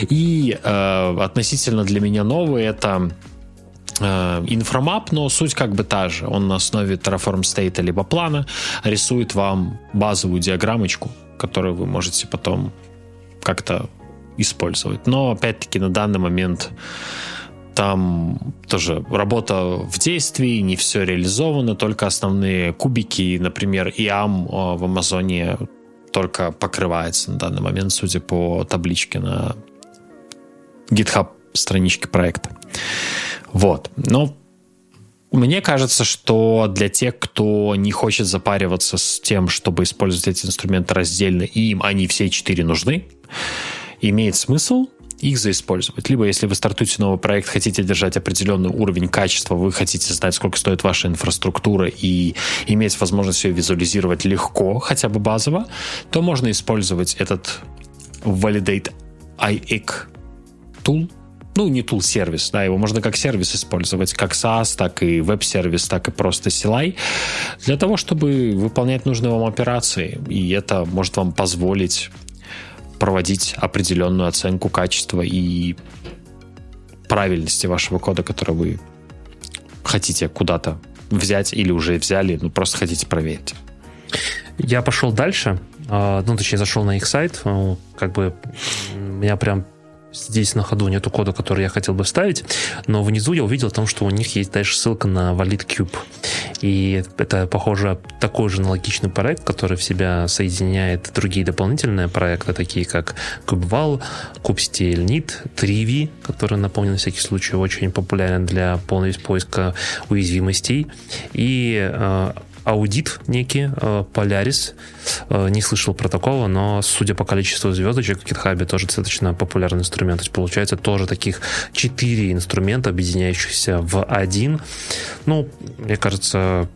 [SPEAKER 2] И э, относительно для меня новый это э, Inframap, но суть как бы та же. Он на основе Terraform state либо плана рисует вам базовую диаграммочку, которую вы можете потом как-то использовать. Но, опять-таки, на данный момент там тоже работа в действии, не все реализовано, только основные кубики, например, IAM а, в Амазоне только покрывается на данный момент, судя по табличке на GitHub страничке проекта. Вот. Но мне кажется, что для тех, кто не хочет запариваться с тем, чтобы использовать эти инструменты раздельно, и им они все четыре нужны, имеет смысл их заиспользовать. Либо если вы стартуете новый проект, хотите держать определенный уровень качества, вы хотите знать, сколько стоит ваша инфраструктура и иметь возможность ее визуализировать легко, хотя бы базово, то можно использовать этот Validate IX tool, ну, не tool сервис, да, его можно как сервис использовать, как SaaS, так и веб-сервис, так и просто CLI, для того, чтобы выполнять нужные вам операции. И это может вам позволить проводить определенную оценку качества и правильности вашего кода, который вы хотите куда-то взять или уже взяли, ну просто хотите проверить.
[SPEAKER 1] Я пошел дальше, а, ну, точнее, зашел на их сайт, ну, как бы меня прям здесь на ходу нету кода, который я хотел бы вставить, но внизу я увидел о том, что у них есть дальше ссылка на Valid Cube. И это, похоже, такой же аналогичный проект, который в себя соединяет другие дополнительные проекты, такие как KubeVal, KubeStylNet, Trivi, который, напомню, на всякий случай, очень популярен для полного поиска уязвимостей, и э, аудит некий, э, Polaris. Э, не слышал про такого, но судя по количеству звездочек в GitHub тоже достаточно популярный инструмент. То есть получается тоже таких четыре инструмента, объединяющихся в один. Ну, мне кажется,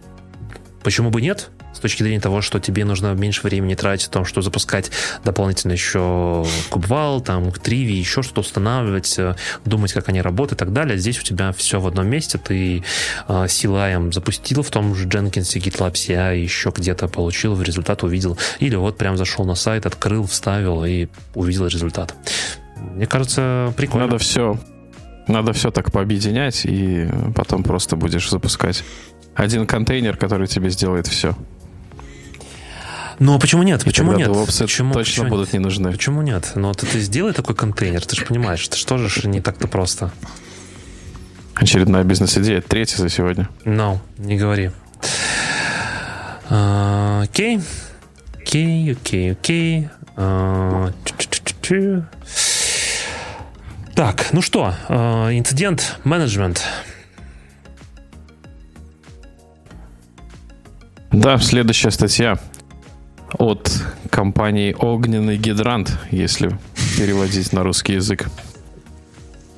[SPEAKER 1] почему бы нет? С точки зрения того, что тебе нужно меньше времени тратить о том, что запускать дополнительно еще кубвал, там, триви, еще что-то устанавливать, э, думать, как они работают и так далее. Здесь у тебя все в одном месте, ты э, запустил в том же Jenkins, GitLab CI, еще где-то получил, в результат увидел, или вот прям зашел на сайт, открыл, вставил и увидел результат. Мне кажется, прикольно.
[SPEAKER 3] Надо все, надо все так пообъединять, и потом просто будешь запускать один контейнер, который тебе сделает все.
[SPEAKER 1] Ну, а почему нет? Почему нет?
[SPEAKER 3] Почему, точно
[SPEAKER 1] почему,
[SPEAKER 3] будут не нужны.
[SPEAKER 1] Почему нет? Ну, ты, ты сделай такой контейнер, ты же понимаешь, это что же не так-то просто.
[SPEAKER 3] Очередная бизнес-идея, третья за сегодня.
[SPEAKER 1] No, не говори. А, окей. Окей, окей, окей. А, так, ну что, а, инцидент менеджмент.
[SPEAKER 3] Да, следующая статья от компании «Огненный гидрант», если переводить на русский язык,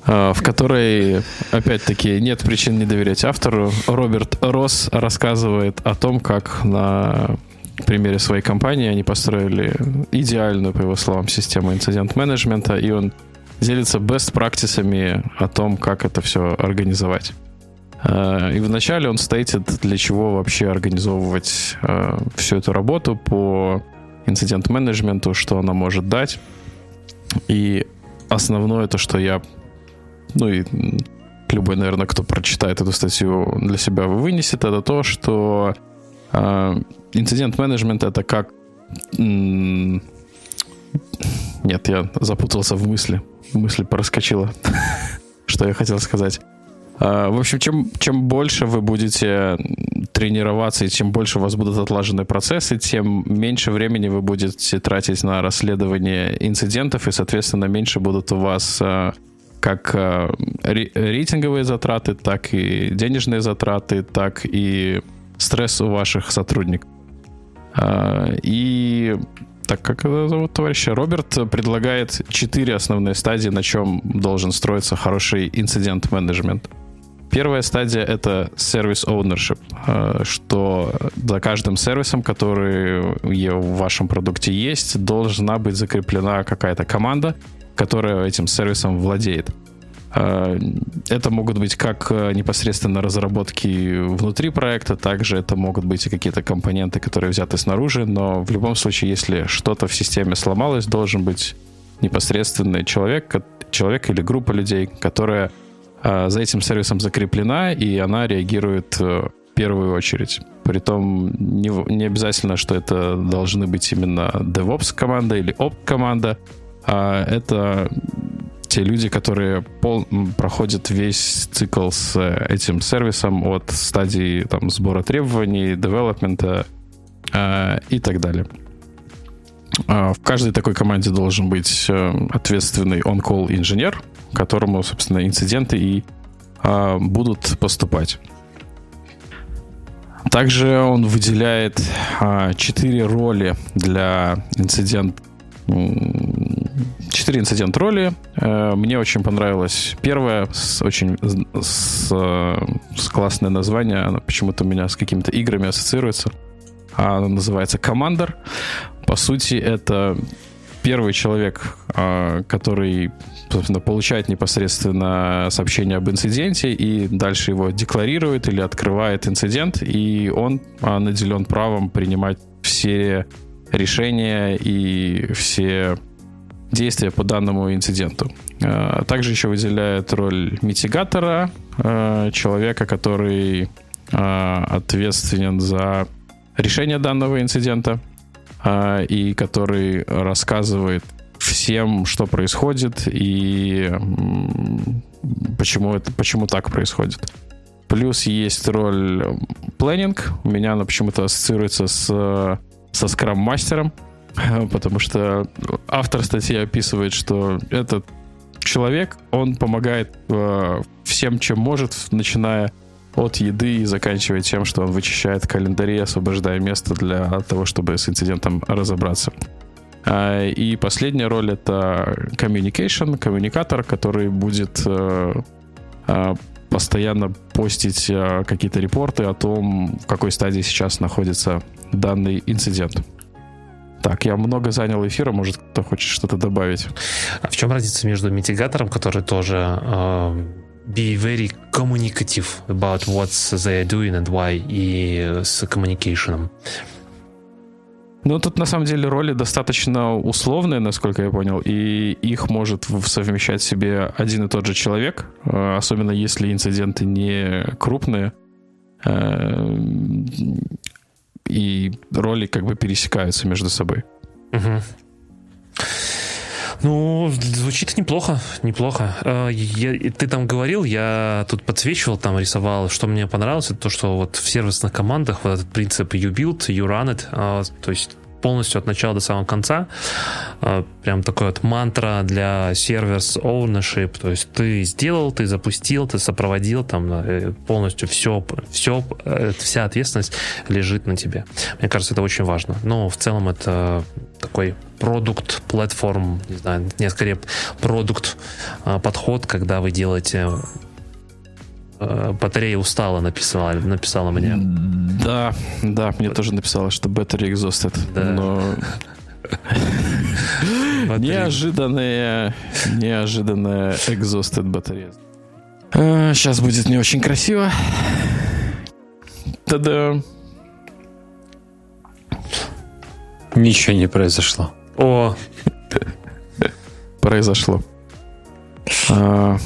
[SPEAKER 3] а, в которой, опять-таки, нет причин не доверять автору. Роберт Росс рассказывает о том, как на примере своей компании они построили идеальную, по его словам, систему инцидент-менеджмента, и он делится best-практисами о том, как это все организовать. Э, и вначале он стейтит, для чего вообще организовывать э, всю эту работу по инцидент-менеджменту, что она может дать. И основное то, что я, ну и любой, наверное, кто прочитает эту статью для себя вынесет, это то, что э, инцидент-менеджмент это как... Нет, я запутался в мысли. Мысль проскочила. что что я хотел сказать. А, в общем, чем, чем больше вы будете тренироваться и чем больше у вас будут отлажены процессы, тем меньше времени вы будете тратить на расследование инцидентов, и, соответственно, меньше будут у вас а, как а, рейтинговые затраты, так и денежные затраты, так и стресс у ваших сотрудников. И так как это зовут товарища? Роберт предлагает четыре основные стадии, на чем должен строиться хороший инцидент-менеджмент. Первая стадия — это сервис ownership, э, что за каждым сервисом, который в вашем продукте есть, должна быть закреплена какая-то команда, которая этим сервисом владеет. Э, это могут быть как э, непосредственно разработки внутри проекта, также это могут быть и какие-то компоненты, которые взяты снаружи, но в любом случае, если что-то в системе сломалось, должен быть непосредственный человек, человек или группа людей, которая за этим сервисом закреплена, и она реагирует э, в первую очередь. Притом не, не обязательно, что это должны быть именно DevOps команда или Opt команда, а это те люди, которые пол, проходят весь цикл с этим сервисом от стадии там, сбора требований, девелопмента э, и так далее. А в каждой такой команде должен быть э, ответственный on-call инженер, которому, собственно, инциденты и а, будут поступать. Также он выделяет а, четыре роли для инцидент. Четыре инцидент роли. Э, мне очень понравилась первая, с очень с, с классное название. Она почему-то у меня с какими-то играми ассоциируется. Она называется Командер. По сути, это первый человек, а, который собственно, получает непосредственно сообщение об инциденте и дальше его декларирует или открывает инцидент, и он а, наделен правом принимать все решения и все действия по данному инциденту. А, также еще выделяет роль митигатора, человека, который ответственен за решение данного инцидента и который рассказывает всем, что происходит и почему, это, почему так происходит. Плюс есть роль планинг. У меня она почему-то ассоциируется с, со скрам-мастером, потому что автор статьи описывает, что этот человек, он помогает э, всем, чем может, начиная от еды и заканчивая тем, что он вычищает календари, освобождая место для того, чтобы с инцидентом разобраться. А, и последняя роль это communication, коммуникатор, который будет э, а, постоянно постить э, какие-то репорты о том, в какой стадии сейчас находится данный инцидент. Так, я много занял эфира, может, кто хочет что-то добавить.
[SPEAKER 1] А в чем разница между митигатором, который тоже uh, be very communicative about what they are doing and why, и с communication?
[SPEAKER 3] Ну, тут на самом деле роли достаточно условные, насколько я понял, и их может совмещать в себе один и тот же человек, э, особенно если инциденты не крупные, э, и роли как бы пересекаются между собой.
[SPEAKER 1] Угу. Ну, звучит неплохо, неплохо. Э, я, ты там говорил, я тут подсвечивал, там рисовал, что мне понравилось, это то, что вот в сервисных командах вот этот принцип you build, you run it, э, то есть полностью от начала до самого конца. Э, прям такой вот мантра для сервис ownership. То есть ты сделал, ты запустил, ты сопроводил, там полностью все, все, вся ответственность лежит на тебе. Мне кажется, это очень важно. Но в целом это такой продукт, платформ, не знаю, не скорее продукт а, подход, когда вы делаете э, батарея устала, написала, написала мне.
[SPEAKER 3] Да, да, мне тоже написала, что battery exhausted. Да. Но... неожиданная, неожиданная exhausted батарея. сейчас а, будет не очень красиво. Та-да!
[SPEAKER 2] Ничего не произошло.
[SPEAKER 1] О!
[SPEAKER 3] Произошло. А,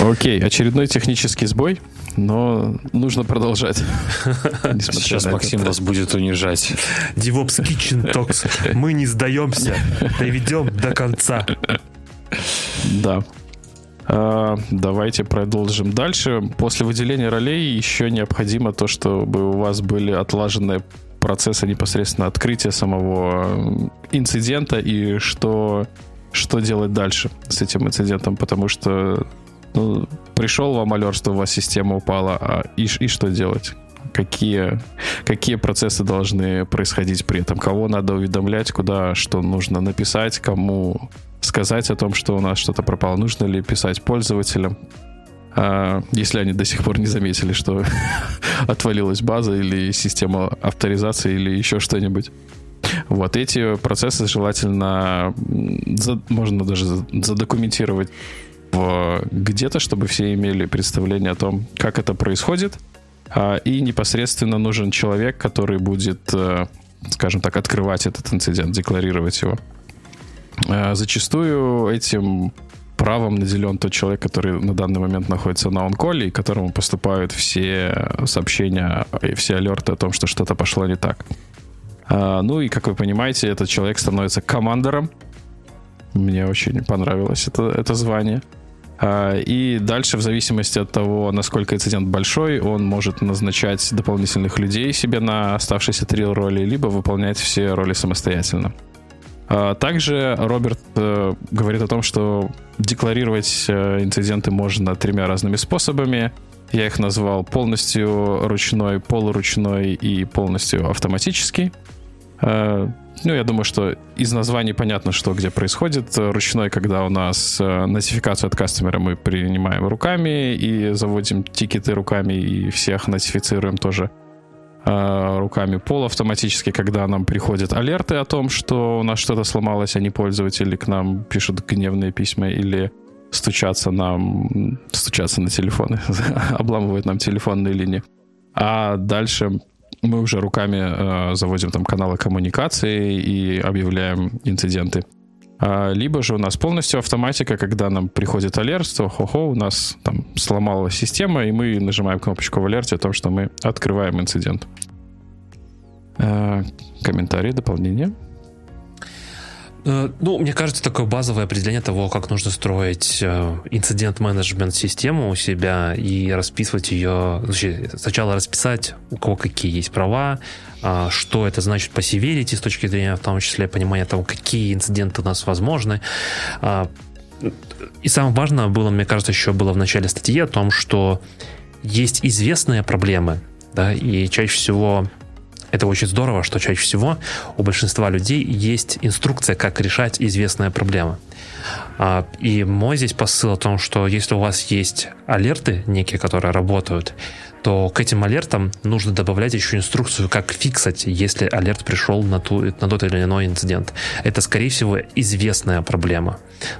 [SPEAKER 3] окей, очередной технический сбой, но нужно продолжать.
[SPEAKER 2] Сейчас Максим вас будет унижать.
[SPEAKER 1] DevOps Kitchen Talks. Мы не сдаемся. Доведем до конца.
[SPEAKER 3] Да. А, давайте продолжим дальше. После выделения ролей еще необходимо то, чтобы у вас были отлажены процессы непосредственно открытия самого инцидента и что, что делать дальше с этим инцидентом, потому что ну, пришел вам алерт, что у вас система упала, а и, и что делать? Какие, какие процессы должны происходить при этом? Кого надо уведомлять, куда что нужно написать, кому сказать о том, что у нас что-то пропало. Нужно ли писать пользователям, если они до сих пор не заметили, что отвалилась база или система авторизации или еще что-нибудь. Вот эти процессы желательно можно даже задокументировать где-то, чтобы все имели представление о том, как это происходит. А, и непосредственно нужен человек, который будет, э, скажем так, открывать этот инцидент, декларировать его. Э, зачастую этим правом наделен тот человек, который на данный момент находится на онколе, и которому поступают все сообщения и все алерты о том, что что-то пошло не так. А, ну и, как вы понимаете, этот человек становится командором. Мне очень понравилось это, это звание. А, и дальше, в зависимости от того, насколько инцидент большой, он может назначать дополнительных людей себе на оставшиеся три роли, либо выполнять все роли самостоятельно. А, также Роберт э, говорит о том, что декларировать э, инциденты можно тремя разными способами. Я их назвал полностью ручной, полуручной и полностью автоматический. А, ну, я думаю, что из названий понятно, что где происходит. Ручной, когда у нас э, нотификацию от кастомера мы принимаем руками и заводим тикеты руками и всех нотифицируем тоже Э, руками полуавтоматически, когда нам приходят алерты о том, что у нас что-то сломалось, а не пользователи к нам пишут гневные письма или стучатся нам, стучатся на телефоны, обламывают нам телефонные линии. А дальше мы уже руками э, заводим там каналы коммуникации и объявляем инциденты. А, либо же у нас полностью автоматика, когда нам приходит алерт, что хо-хо, у нас там сломалась система, и мы нажимаем кнопочку в алерте о том, что мы открываем инцидент. А, комментарии, дополнения?
[SPEAKER 1] Э, ну, мне кажется, такое базовое определение того, как нужно строить э, инцидент-менеджмент-систему у себя и расписывать ее. Сначала расписать, у кого какие есть права, что это значит по severity с точки зрения, в том числе, понимания того, какие инциденты у нас возможны. А, и самое важное было, мне кажется, еще было в начале статьи о том, что есть известные проблемы, да, и чаще всего это очень здорово, что чаще всего у большинства людей есть инструкция, как решать известные проблемы. А, и мой здесь посыл о том, что если у вас есть алерты некие, которые работают, то к этим алертам нужно добавлять еще инструкцию, как фиксать, если алерт пришел на, ту, на тот или иной инцидент. Это, скорее всего, известная проблема.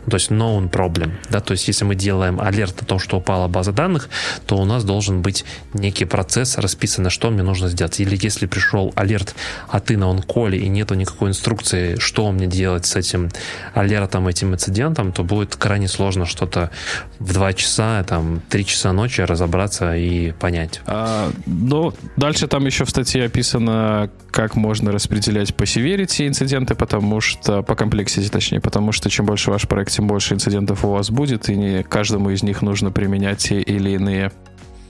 [SPEAKER 1] То есть known problem. Да? То есть если мы делаем алерт о том, что упала база данных, то у нас должен быть некий процесс, расписано, что мне нужно сделать. Или если пришел алерт, а ты на онколе и нету никакой инструкции, что мне делать с этим алертом, этим инцидентом, то будет крайне сложно что-то в 2 часа, там, 3 часа ночи разобраться и понять
[SPEAKER 3] делать. А, ну, дальше там еще в статье описано, как можно распределять по severity инциденты, потому что, по комплексити точнее, потому что чем больше ваш проект, тем больше инцидентов у вас будет, и не каждому из них нужно применять те или иные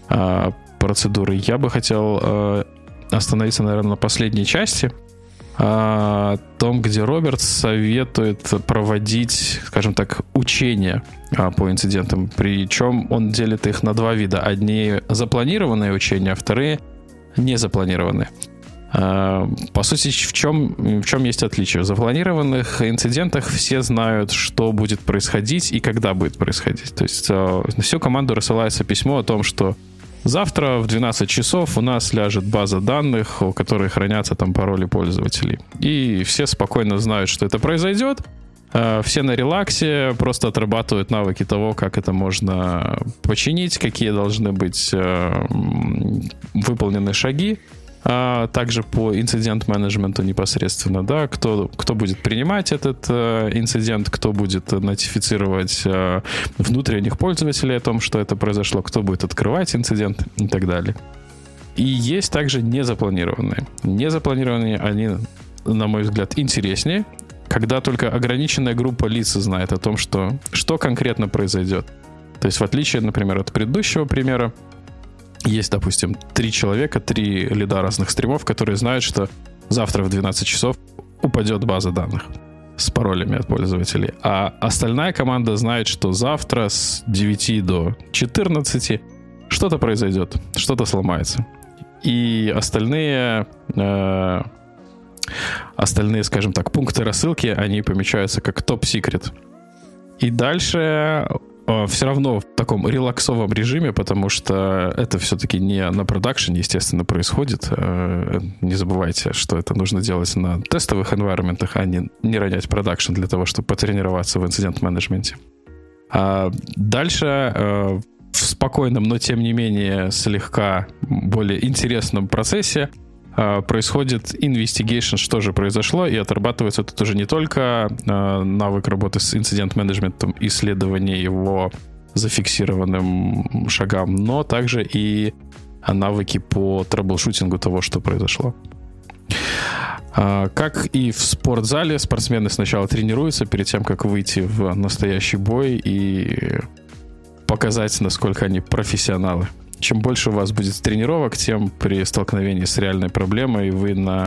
[SPEAKER 3] а, процедуры. Я бы хотел а, остановиться, наверное, на последней части, о том, где Роберт советует проводить, скажем так, учения а, по инцидентам. Причем он делит их на два вида. Одни запланированные учения, а вторые незапланированные. А, по сути, в чем, в чем есть отличие? В запланированных инцидентах все знают, что будет происходить и когда будет происходить. То есть на всю команду рассылается письмо о том, что Завтра в 12 часов у нас ляжет база данных, у которой хранятся там пароли пользователей. И все спокойно знают, что это произойдет. Э, все на релаксе просто отрабатывают навыки того, как это можно починить, какие должны быть э, выполнены шаги а также по инцидент-менеджменту непосредственно, да, кто, кто будет принимать этот э, инцидент, кто будет нотифицировать э, внутренних пользователей о том, что это произошло, кто будет открывать инцидент и так далее. И есть также незапланированные. Незапланированные, они, на мой взгляд, интереснее, когда только ограниченная группа лиц знает о том, что, что конкретно произойдет. То есть в отличие, например, от предыдущего примера, есть, допустим, три человека, три лида разных стримов, которые знают, что завтра в 12 часов упадет база данных с паролями от пользователей. А остальная команда знает, что завтра с 9 до 14 что-то произойдет, что-то сломается. И остальные, э, остальные, скажем так, пункты рассылки, они помечаются как топ-секрет. И дальше все равно в таком релаксовом режиме, потому что это все-таки не на продакшене, естественно, происходит. Э, не забывайте, что это нужно делать на тестовых environment, а не, не ронять продакшн для того, чтобы потренироваться в инцидент-менеджменте. А дальше э, в спокойном, но тем не менее слегка более интересном процессе происходит investigation, что же произошло, и отрабатывается тут уже не только а, навык работы с инцидент-менеджментом, исследование его зафиксированным шагам, но также и навыки по troubleshooting у того, что произошло. А, как и в спортзале, спортсмены сначала тренируются перед тем, как выйти в настоящий бой и показать, насколько они профессионалы. Чем больше у вас будет тренировок, тем при столкновении с реальной проблемой вы на